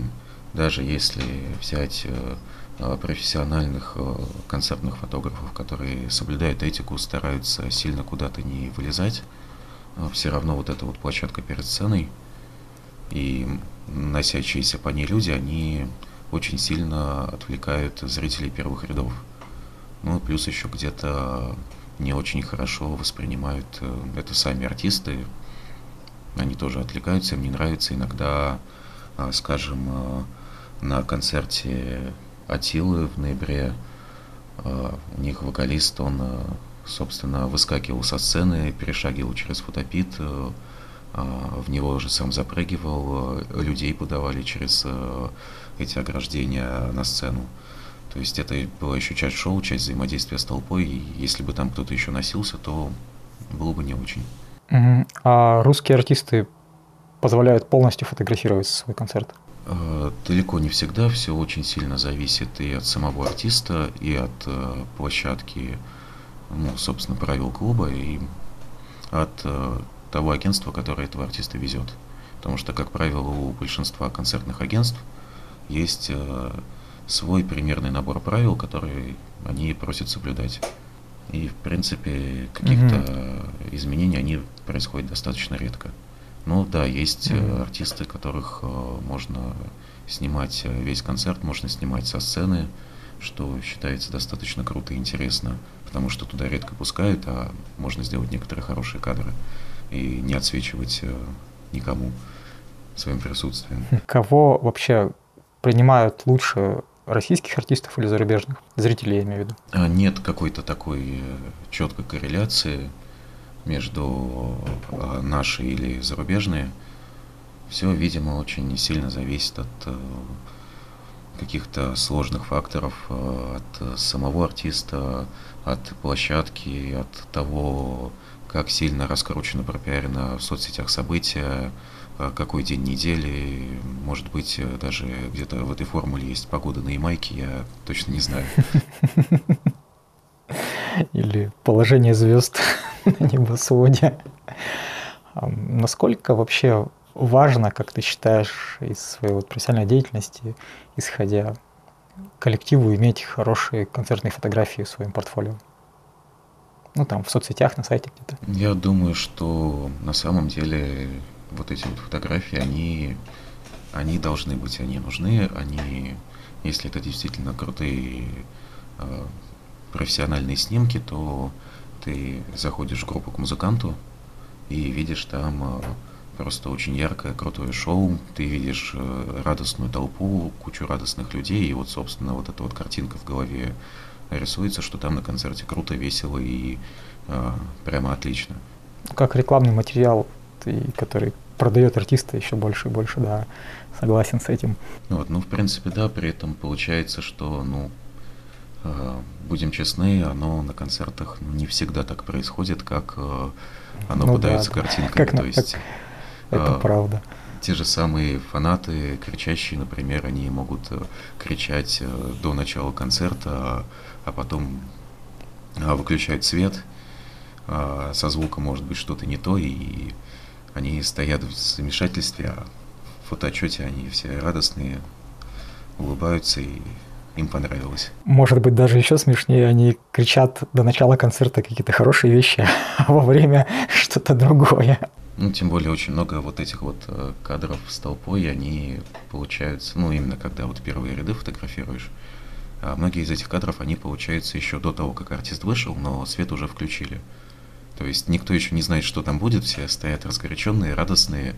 даже если взять э, профессиональных э, концертных фотографов, которые соблюдают этику, стараются сильно куда-то не вылезать, все равно вот эта вот площадка перед сценой и носящиеся по ней люди, они очень сильно отвлекают зрителей первых рядов. Ну, плюс еще где-то не очень хорошо воспринимают э, это сами артисты. Они тоже отвлекаются, им не нравится. Иногда, скажем, э, на концерте Атилы в ноябре э, у них вокалист, он, собственно, выскакивал со сцены, перешагивал через фотопит, а, в него уже сам запрыгивал, людей подавали через эти ограждения на сцену. То есть это была еще часть шоу, часть взаимодействия с толпой, и если бы там кто-то еще носился, то было бы не очень.
А русские артисты позволяют полностью фотографировать свой концерт?
А, далеко не всегда, все очень сильно зависит и от самого артиста, и от э, площадки, ну, собственно, правил клуба, и от э, того агентства, которое этого артиста везет. Потому что, как правило, у большинства концертных агентств есть э, свой примерный набор правил, которые они просят соблюдать. И, в принципе, каких-то угу. изменений они происходят достаточно редко. Ну да, есть угу. артисты, которых э, можно снимать весь концерт, можно снимать со сцены, что считается достаточно круто и интересно, потому что туда редко пускают, а можно сделать некоторые хорошие кадры и не отсвечивать никому своим присутствием.
Кого вообще принимают лучше российских артистов или зарубежных? Зрителей, я имею в виду.
А, нет какой-то такой э, четкой корреляции между а, нашей или зарубежной. Все, видимо, очень сильно зависит от э, каких-то сложных факторов, э, от самого артиста, от площадки, от того, как сильно раскручено, пропиарено в соцсетях события, какой день недели, может быть, э, даже где-то в этой формуле есть погода на Ямайке, я точно не знаю. [laughs] [laughs]
Или положение звезд [laughs] на небосводе. Насколько вообще важно, как ты считаешь, из своей вот профессиональной деятельности, исходя коллективу, иметь хорошие концертные фотографии в своем портфолио? Ну, там, в соцсетях, на сайте где-то.
Я думаю, что на самом деле вот эти вот фотографии, они, они должны быть, они нужны, они, если это действительно крутые э, профессиональные снимки, то ты заходишь в группу к музыканту и видишь там э, просто очень яркое, крутое шоу, ты видишь э, радостную толпу, кучу радостных людей, и вот, собственно, вот эта вот картинка в голове рисуется, что там на концерте круто, весело и э, прямо отлично.
Как рекламный материал, который продает артиста еще больше и больше, да, согласен с этим.
Вот, ну, в принципе, да, при этом получается, что, ну, будем честны, оно на концертах не всегда так происходит, как э, оно ну, подается да, картинками. Как, То есть,
как, это э, правда.
Те же самые фанаты, кричащие, например, они могут э, кричать э, до начала концерта, а, а потом э, выключать свет, э, со звуком может быть что-то не то, и они стоят в замешательстве, а в фотоотчете они все радостные, улыбаются и им понравилось.
Может быть, даже еще смешнее, они кричат до начала концерта какие-то хорошие вещи, [laughs] а во время [laughs] что-то другое.
Ну, тем более очень много вот этих вот э, кадров с толпой, они получаются, ну, именно когда вот первые ряды фотографируешь, а многие из этих кадров, они получаются еще до того, как артист вышел, но свет уже включили. То есть никто еще не знает, что там будет, все стоят разгоряченные, радостные.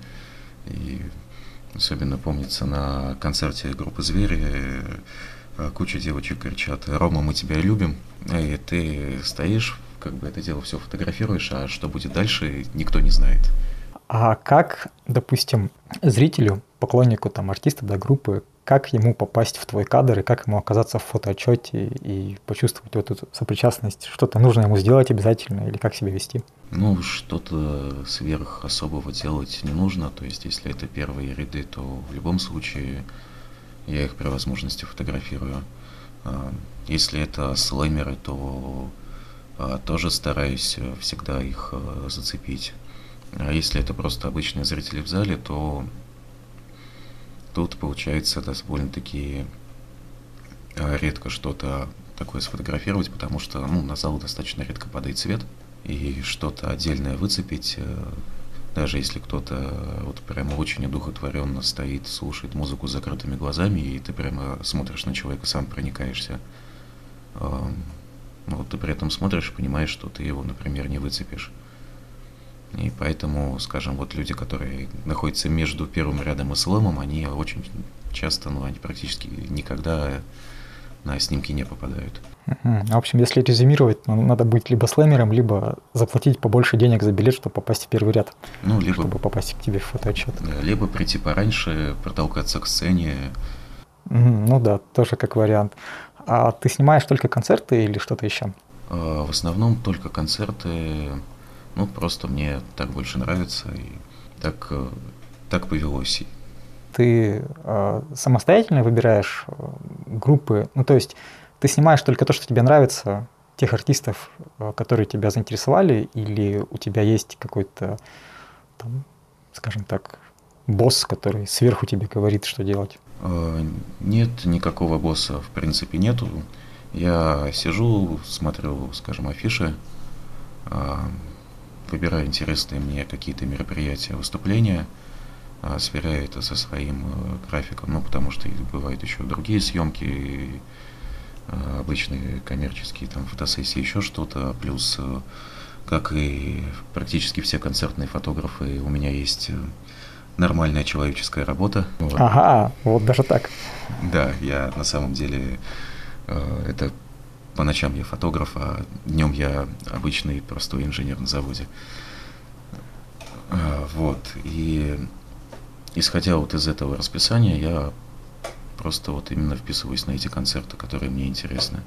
И особенно помнится на концерте группы «Звери» куча девочек кричат «Рома, мы тебя любим», и ты стоишь, как бы это дело все фотографируешь, а что будет дальше, никто не знает.
А как, допустим, зрителю, поклоннику там артиста, да, группы, как ему попасть в твой кадр и как ему оказаться в фотоотчете и почувствовать вот эту сопричастность? Что-то нужно ему сделать обязательно или как себя вести?
Ну, что-то сверх особого делать не нужно. То есть, если это первые ряды, то в любом случае я их при возможности фотографирую. А, если это слэмеры, то а, тоже стараюсь всегда их а, зацепить. А если это просто обычные зрители в зале, то тут получается довольно-таки редко что-то такое сфотографировать, потому что ну, на зал достаточно редко падает свет, и что-то отдельное выцепить, э, даже если кто-то вот прямо очень одухотворенно стоит, слушает музыку с закрытыми глазами, и ты прямо смотришь на человека, сам проникаешься. Но ну, вот ты при этом смотришь и понимаешь, что ты его, например, не выцепишь. И поэтому, скажем, вот люди, которые находятся между первым рядом и сломом, они очень часто, ну, они практически никогда на снимки не попадают.
В общем, если резюмировать, ну, надо быть либо слэмером, либо заплатить побольше денег за билет, чтобы попасть в первый ряд.
Ну, либо...
Чтобы попасть к тебе в фотоотчет.
Либо прийти пораньше, протолкаться к сцене.
Ну да, тоже как вариант. А ты снимаешь только концерты или что-то еще?
А, в основном только концерты. Ну, просто мне так больше нравится, и так, э, так повелось.
Ты э, самостоятельно выбираешь э, группы, ну, то есть ты снимаешь только то, что тебе нравится, тех артистов, э, которые тебя заинтересовали, или у тебя есть какой-то, там, скажем так, босс, который сверху тебе говорит, что делать?
Нет, никакого босса в принципе нету. Я сижу, смотрю, скажем, афиши, выбираю интересные мне какие-то мероприятия, выступления, а, сверяю это со своим э, графиком, ну, потому что бывают еще другие съемки, э, обычные коммерческие, там, фотосессии, еще что-то, плюс, э, как и практически все концертные фотографы, у меня есть нормальная человеческая работа.
Вот. Ага, вот даже так.
Да, я на самом деле это по ночам я фотограф, а днем я обычный простой инженер на заводе. Вот. И исходя вот из этого расписания, я просто вот именно вписываюсь на эти концерты, которые мне интересны.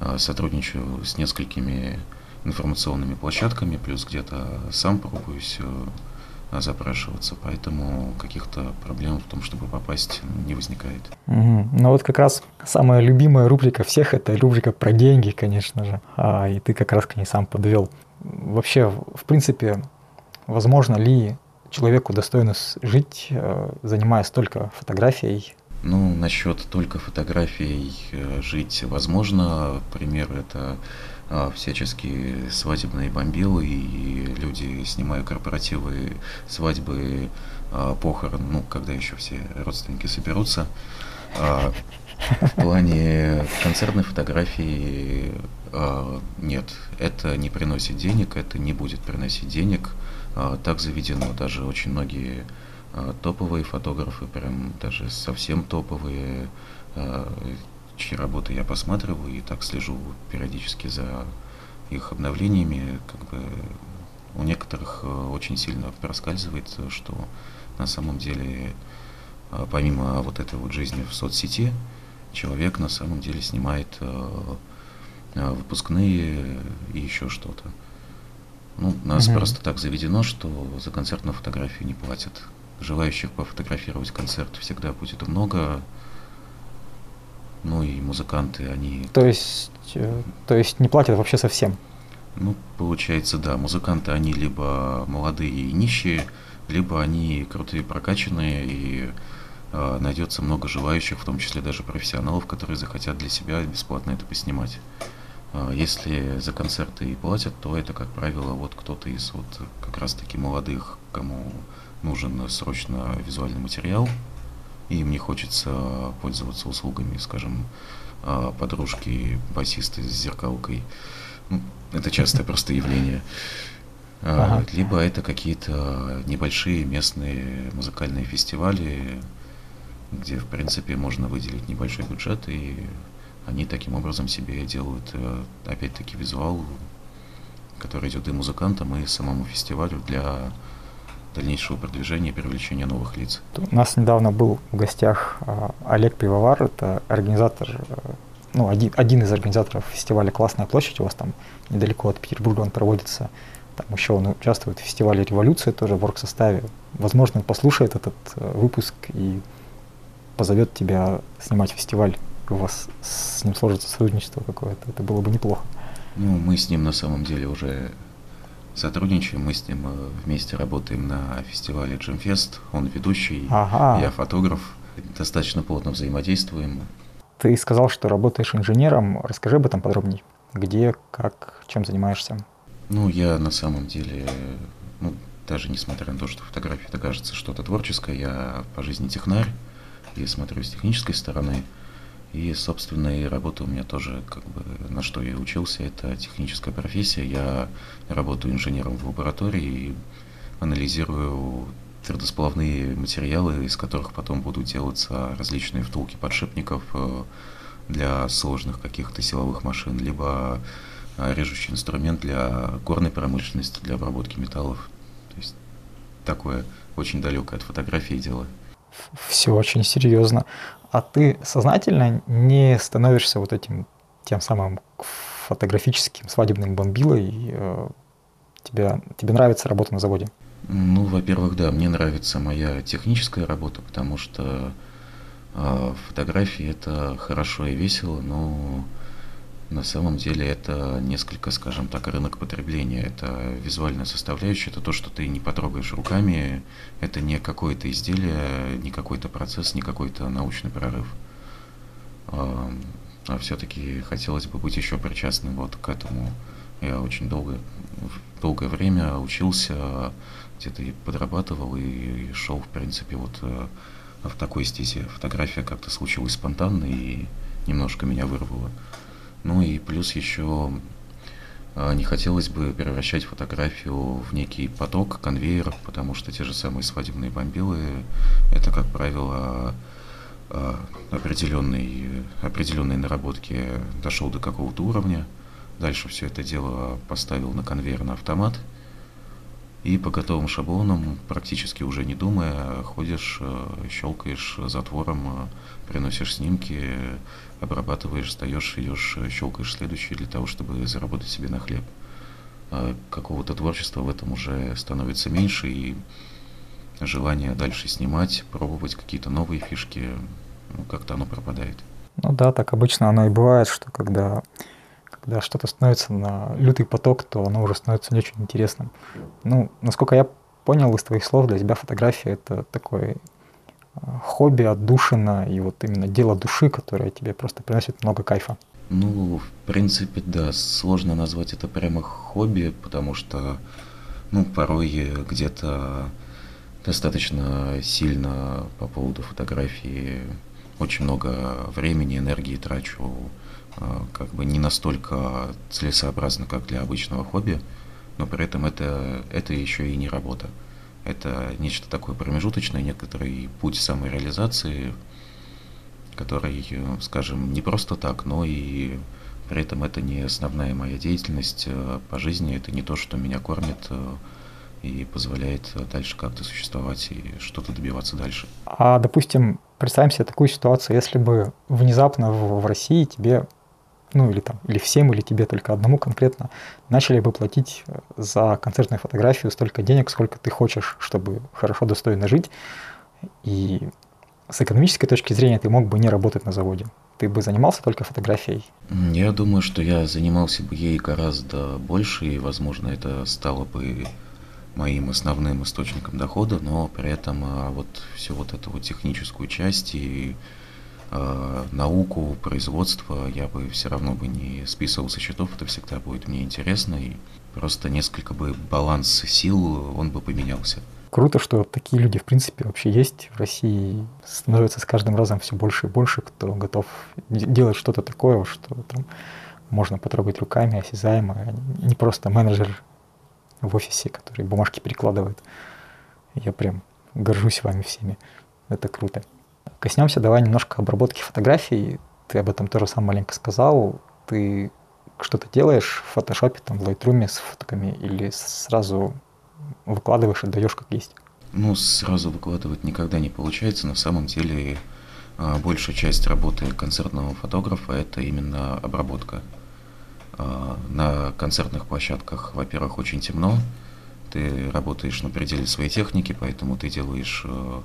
А, сотрудничаю с несколькими информационными площадками, плюс где-то сам пробуюсь э, запрашиваться, поэтому каких-то проблем в том, чтобы попасть, не возникает.
Угу. Ну вот как раз самая любимая рубрика всех – это рубрика про деньги, конечно же, а, и ты как раз к ней сам подвел. Вообще, в принципе, возможно ли человеку достойно жить, э, занимаясь только фотографией?
Ну, насчет только фотографией э, жить возможно. Пример – это а, всяческие свадебные бомбилы, и люди, снимая корпоративы, свадьбы, а, похорон, ну, когда еще все родственники соберутся. А, в плане концертной фотографии нет, это не приносит денег, это не будет приносить денег. Так заведено даже очень многие топовые фотографы, прям даже совсем топовые, чьи работы я посматриваю и так слежу периодически за их обновлениями, как бы у некоторых очень сильно проскальзывает, что на самом деле помимо вот этой вот жизни в соцсети, человек на самом деле снимает выпускные и еще что-то. Ну, нас угу. просто так заведено, что за концертную фотографию не платят. Желающих пофотографировать концерт всегда будет много, ну и музыканты, они...
То есть, э, то есть не платят вообще совсем?
Ну, получается, да. Музыканты, они либо молодые и нищие, либо они крутые, прокачанные, и э, найдется много желающих, в том числе даже профессионалов, которые захотят для себя бесплатно это поснимать. Э, если за концерты и платят, то это, как правило, вот кто-то из вот как раз-таки молодых, кому нужен срочно визуальный материал, и им не хочется пользоваться услугами, скажем, а, подружки басисты с зеркалкой. Ну, это частое просто явление. А, ага. Либо это какие-то небольшие местные музыкальные фестивали, где, в принципе, можно выделить небольшой бюджет, и они таким образом себе делают, э, опять-таки, визуал, который идет и музыкантам, и самому фестивалю для дальнейшего продвижения и привлечения новых лиц.
У нас недавно был в гостях а, Олег Пивовар, это организатор, э, ну, один, один из организаторов фестиваля «Классная площадь», у вас там недалеко от Петербурга он проводится, там еще он участвует в фестивале «Революция», тоже в оргсоставе. Возможно, он послушает этот э, выпуск и позовет тебя снимать фестиваль, у вас с ним сложится сотрудничество какое-то, это было бы неплохо.
Ну, мы с ним на самом деле уже сотрудничаем, мы с ним э, вместе работаем на фестивале Джимфест, он ведущий, ага. я фотограф, достаточно плотно взаимодействуем.
Ты сказал, что работаешь инженером, расскажи об этом подробнее. Где, как, чем занимаешься?
Ну, я на самом деле, ну, даже несмотря на то, что фотография это кажется что-то творческое, я по жизни технарь, и смотрю с технической стороны. И, собственно, и работа у меня тоже, как бы, на что я учился, это техническая профессия. Я работаю инженером в лаборатории и анализирую твердосплавные материалы, из которых потом будут делаться различные втулки подшипников э, для сложных каких-то силовых машин, либо э, режущий инструмент для горной промышленности, для обработки металлов. То есть такое очень далекое от фотографии дело.
Все очень серьезно а ты сознательно не становишься вот этим тем самым фотографическим свадебным бомбилой, э, тебе, тебе нравится работа на заводе?
Ну, во-первых, да, мне нравится моя техническая работа, потому что э, фотографии это хорошо и весело, но на самом деле это несколько, скажем так, рынок потребления. Это визуальная составляющая, это то, что ты не потрогаешь руками, это не какое-то изделие, не какой-то процесс, не какой-то научный прорыв. А, а все-таки хотелось бы быть еще причастным вот к этому. Я очень долго, долгое время учился, где-то и подрабатывал, и, и шел, в принципе, вот э, в такой стезе. Фотография как-то случилась спонтанно и немножко меня вырвала. Ну и плюс еще а, не хотелось бы превращать фотографию в некий поток, конвейер, потому что те же самые свадебные бомбилы – это, как правило, а, определенные, определенные наработки дошел до какого-то уровня, дальше все это дело поставил на конвейер на автомат, и по готовым шаблонам, практически уже не думая, ходишь, а, щелкаешь затвором, приносишь снимки, обрабатываешь, сдаешь, идешь, щелкаешь следующий для того, чтобы заработать себе на хлеб. А какого-то творчества в этом уже становится меньше, и желание дальше снимать, пробовать какие-то новые фишки, ну, как-то оно пропадает.
Ну да, так обычно оно и бывает, что когда, когда что-то становится на лютый поток, то оно уже становится не очень интересным. Ну, насколько я понял из твоих слов, для тебя фотография — это такой хобби, отдушина и вот именно дело души, которое тебе просто приносит много кайфа?
Ну, в принципе, да, сложно назвать это прямо хобби, потому что, ну, порой где-то достаточно сильно по поводу фотографии очень много времени, энергии трачу, а, как бы не настолько целесообразно, как для обычного хобби, но при этом это, это еще и не работа. Это нечто такое промежуточное, некоторый путь самореализации, который, скажем, не просто так, но и при этом это не основная моя деятельность э, по жизни, это не то, что меня кормит э, и позволяет дальше как-то существовать и что-то добиваться дальше.
А, допустим, представим себе такую ситуацию, если бы внезапно в, в России тебе ну или там, или всем, или тебе только одному конкретно, начали бы платить э, за концертную фотографию столько денег, сколько ты хочешь, чтобы хорошо, достойно жить. И с экономической точки зрения ты мог бы не работать на заводе. Ты бы занимался только фотографией?
Я думаю, что я занимался бы ей гораздо больше, и, возможно, это стало бы моим основным источником дохода, но при этом а, вот всю вот эту вот техническую часть и э, науку, производство я бы все равно бы не списывал со счетов, это всегда будет мне интересно, и просто несколько бы баланс сил, он бы поменялся.
Круто, что такие люди, в принципе, вообще есть в России. Становится с каждым разом все больше и больше, кто готов делать что-то такое, что там можно потрогать руками, осязаемо, не просто менеджер в офисе, который бумажки перекладывает. Я прям горжусь вами всеми. Это круто. Коснемся давай немножко обработки фотографий. Ты об этом тоже сам маленько сказал. Ты что-то делаешь в фотошопе, там, в Lightroom с фотками или сразу выкладываешь, отдаешь как есть?
Ну, сразу выкладывать никогда не получается. На самом деле а, большая часть работы концертного фотографа – это именно обработка. А, на концертных площадках, во-первых, очень темно, ты работаешь на пределе своей техники, поэтому ты делаешь, э,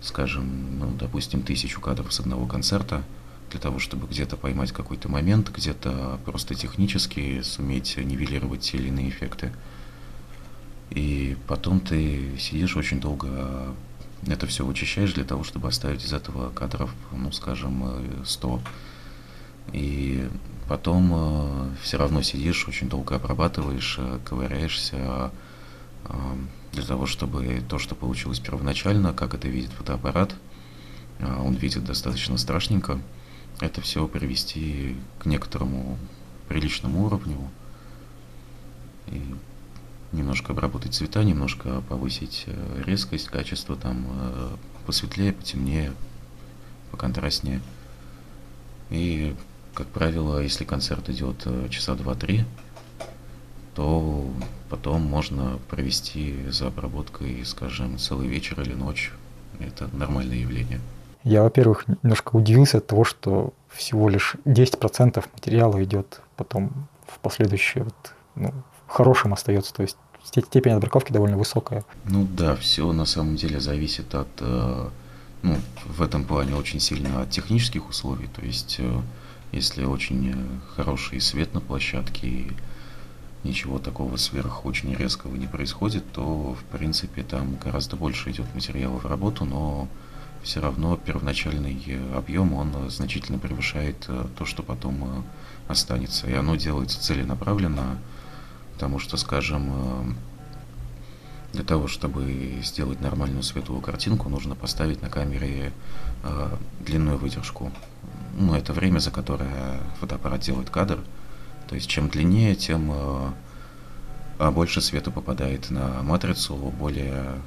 скажем, ну, допустим, тысячу кадров с одного концерта для того, чтобы где-то поймать какой-то момент, где-то просто технически суметь нивелировать те или иные эффекты. И потом ты сидишь очень долго, это все вычищаешь для того, чтобы оставить из этого кадров, ну, скажем, 100. И потом э, все равно сидишь, очень долго обрабатываешь, э, ковыряешься, для того, чтобы то, что получилось первоначально, как это видит фотоаппарат, а, он видит достаточно страшненько, это все привести к некоторому приличному уровню и немножко обработать цвета, немножко повысить э, резкость, качество, там э, посветлее, потемнее, поконтрастнее. И, как правило, если концерт идет э, часа два-три, то потом можно провести за обработкой, скажем, целый вечер или ночь. Это нормальное явление.
Я, во-первых, немножко удивился от того, что всего лишь 10% материала идет потом в последующее, вот, ну, хорошим остается, то есть степень отбраковки довольно высокая.
Ну да, все на самом деле зависит от, э, ну, в этом плане очень сильно от технических условий, то есть э, если очень хороший свет на площадке, ничего такого сверх очень резкого не происходит, то в принципе там гораздо больше идет материала в работу, но все равно первоначальный объем он значительно превышает э, то, что потом э, останется. И оно делается целенаправленно, потому что, скажем, э, для того, чтобы сделать нормальную светлую картинку, нужно поставить на камере длинную выдержку. Ну, это время, за которое фотоаппарат делает кадр. То есть чем длиннее, тем э, а больше света попадает на матрицу, более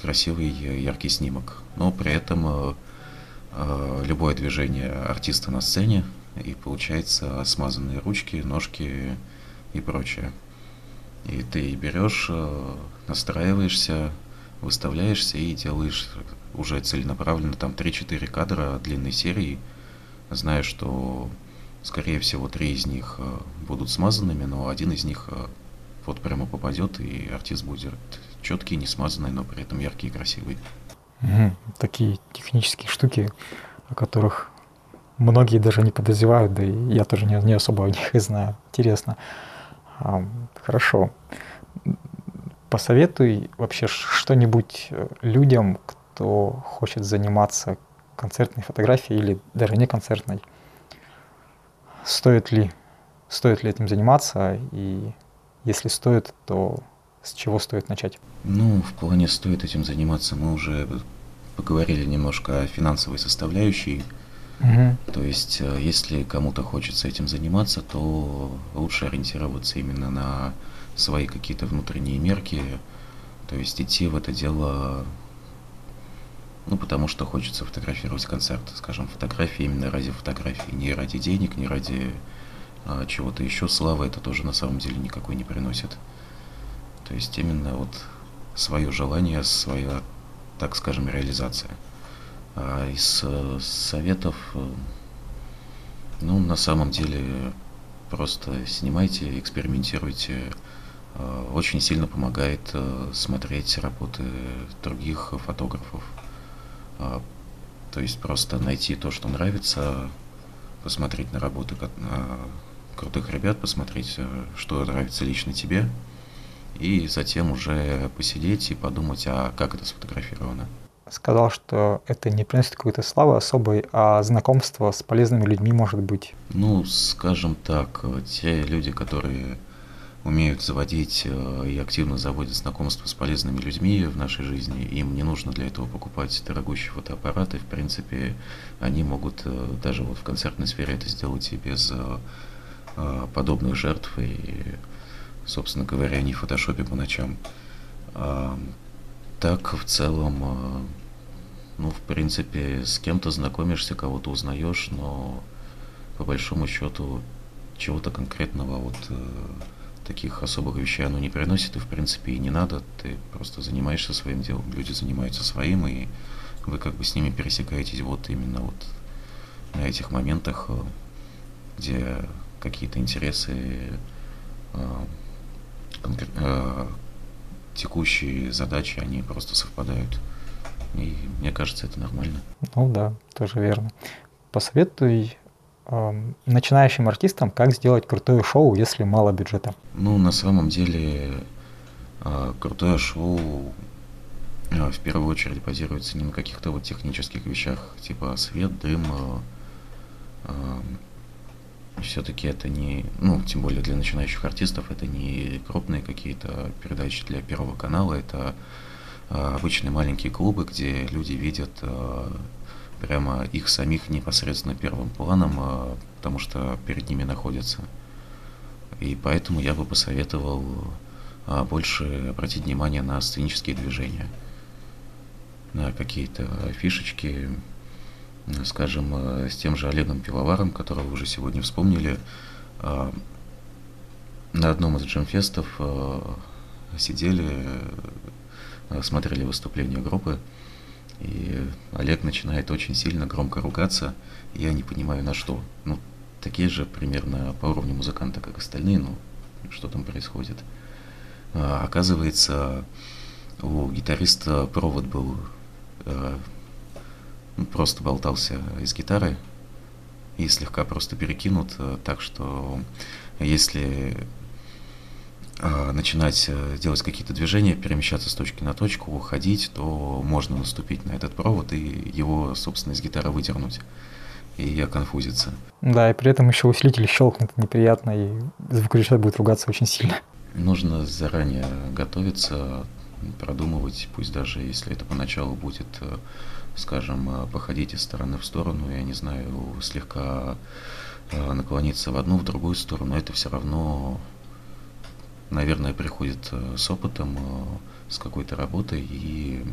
красивый яркий снимок. Но при этом э, э, любое движение артиста на сцене и получается смазанные ручки, ножки и прочее. И ты берешь, настраиваешься, выставляешься и делаешь уже целенаправленно там 3-4 кадра длинной серии, зная, что Скорее всего, три из них э, будут смазанными, но один из них э, вот прямо попадет, и артист будет четкий, не смазанный, но при этом яркий и красивый.
Угу. Такие технические штуки, о которых многие даже не подозревают, да и я тоже не, не особо о них и знаю. Интересно. А, хорошо. Посоветуй вообще что-нибудь э, людям, кто хочет заниматься концертной фотографией или даже не концертной стоит ли, стоит ли этим заниматься, и если стоит, то с чего стоит начать?
Ну, в плане стоит этим заниматься, мы уже поговорили немножко о финансовой составляющей. Угу. То есть, э, если кому-то хочется этим заниматься, то лучше ориентироваться именно на свои какие-то внутренние мерки, то есть идти в это дело ну, потому что хочется фотографировать концерт, скажем, фотографии именно ради фотографии, не ради денег, не ради а, чего-то еще. Славы это тоже на самом деле никакой не приносит. То есть именно вот свое желание, своя, так скажем, реализация. А из э, советов, э, ну, на самом деле, просто снимайте, экспериментируйте. Э, очень сильно помогает смотреть работы других фотографов. А, то есть просто найти то, что нравится, посмотреть на работы крутых ребят, посмотреть, э, что нравится лично тебе, и затем уже посидеть и подумать, а как это сфотографировано.
Сказал, что это не приносит какой-то славы особой, а знакомство с полезными людьми может быть.
Ну, скажем так, те люди, которые умеют заводить э, и активно заводят знакомства с полезными людьми в нашей жизни. Им не нужно для этого покупать дорогущие фотоаппараты. В принципе, они могут э, даже вот в концертной сфере это сделать и без э, подобных жертв. И, собственно говоря, не в фотошопе по ночам. Так, в целом, ну, в принципе, с кем-то знакомишься, кого-то узнаешь, но по большому счету чего-то конкретного вот таких особых вещей оно не приносит, и в принципе и не надо. Ты просто занимаешься своим делом, люди занимаются своим, и вы как бы с ними пересекаетесь вот именно вот на этих моментах, э, где какие-то интересы, э, э, текущие задачи, они просто совпадают. И мне кажется, это нормально.
Ну да, тоже верно. Посоветуй начинающим артистам, как сделать крутое шоу, если мало бюджета?
Ну, на самом деле, а, крутое шоу а, в первую очередь базируется не на каких-то вот технических вещах, типа свет, дым. А, Все-таки это не, ну, тем более для начинающих артистов, это не крупные какие-то передачи для Первого канала, это обычные маленькие клубы, где люди видят прямо их самих непосредственно первым планом, а, потому что перед ними находятся. И поэтому я бы посоветовал а, больше обратить внимание на сценические движения, на какие-то фишечки, скажем, а, с тем же Олегом Пивоваром, которого уже сегодня вспомнили, на одном из джемфестов сидели, смотрели выступление группы, и Олег начинает очень сильно громко ругаться, я не понимаю на что. Ну, такие же примерно по уровню музыканта, как остальные, ну, что там происходит. А, оказывается, у гитариста провод был а, ну, просто болтался из гитары и слегка просто перекинут, а, так что если начинать э, делать какие-то движения, перемещаться с точки на точку, уходить, то можно наступить на этот провод и его, собственно, из гитары выдернуть. И я конфузится.
Да, и при этом еще усилитель щелкнет неприятно, и звукорежиссер будет ругаться очень сильно.
Нужно заранее готовиться, продумывать, пусть даже если это поначалу будет, э, скажем, э, походить из стороны в сторону, я не знаю, слегка наклониться в одну, в другую сторону, это все равно наверное, приходит э, с опытом, э, с какой-то работой и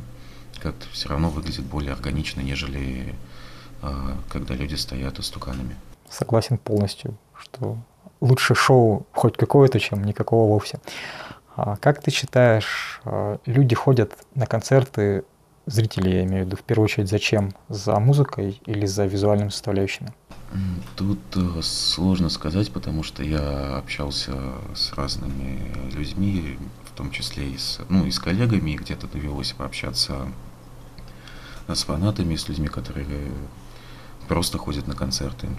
как-то все равно выглядит более органично, нежели э, когда люди стоят истуканами.
Согласен полностью, что лучше шоу хоть какое-то, чем никакого вовсе. А как ты считаешь, люди ходят на концерты, зрители, я имею в виду, в первую очередь, зачем? За музыкой или за визуальными составляющими?
Тут э, сложно сказать, потому что я общался с разными людьми, в том числе и с, ну, и с коллегами, и где-то довелось пообщаться с фанатами, с людьми, которые просто ходят на концерты.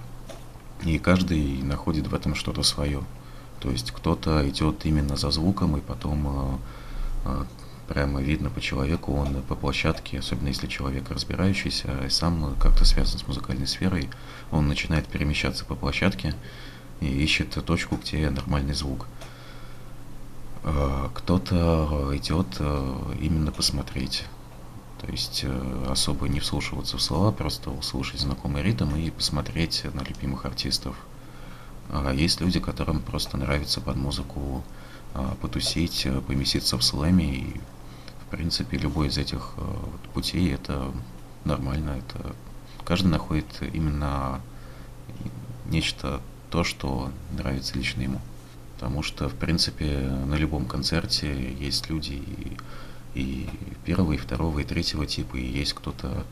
И каждый находит в этом что-то свое. То есть кто-то идет именно за звуком, и потом э, э, прямо видно по человеку, он по площадке, особенно если человек разбирающийся, и сам как-то связан с музыкальной сферой, он начинает перемещаться по площадке и ищет точку, где нормальный звук. А, кто-то идет а, именно посмотреть, то есть э, особо не вслушиваться в слова, просто услышать знакомый ритм и посмотреть на любимых артистов. А есть люди, которым просто нравится под музыку потусить, поместиться в слэме и в принципе, любой из этих э, путей это нормально. Это каждый находит именно нечто то, что нравится лично ему. Потому что, в принципе, на любом концерте есть люди и, и первого, и второго, и третьего типа, и есть кто-то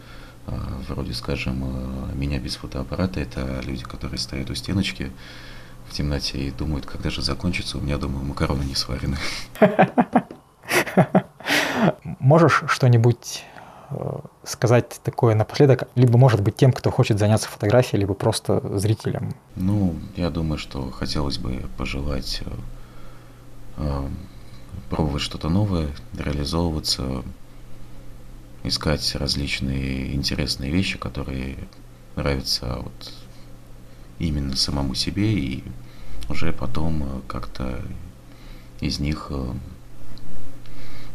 э, вроде, скажем, э, меня без фотоаппарата, это люди, которые стоят у стеночки в темноте и думают, когда же закончится, у меня, думаю, макароны не сварены.
Можешь что-нибудь э, сказать такое напоследок, либо, может быть, тем, кто хочет заняться фотографией, либо просто зрителям?
Ну, я думаю, что хотелось бы пожелать э, э, пробовать что-то новое, реализовываться, искать различные интересные вещи, которые нравятся вот именно самому себе, и уже потом как-то из них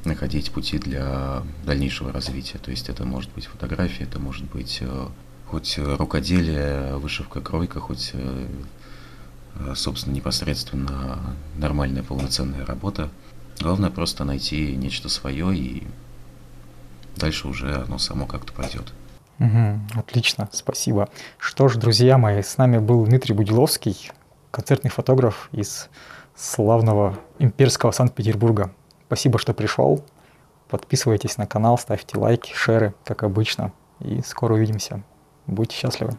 находить пути для дальнейшего развития. То есть это может быть фотография, это может быть э, хоть рукоделие, вышивка, кройка, хоть, э, э, собственно, непосредственно нормальная полноценная работа. Главное просто найти нечто свое, и дальше уже оно само как-то пойдет.
Угу, отлично, спасибо. Что ж, друзья мои, с нами был Дмитрий Будиловский, концертный фотограф из славного имперского Санкт-Петербурга. Спасибо, что пришел. Подписывайтесь на канал, ставьте лайки, шеры, как обычно. И скоро увидимся. Будьте счастливы.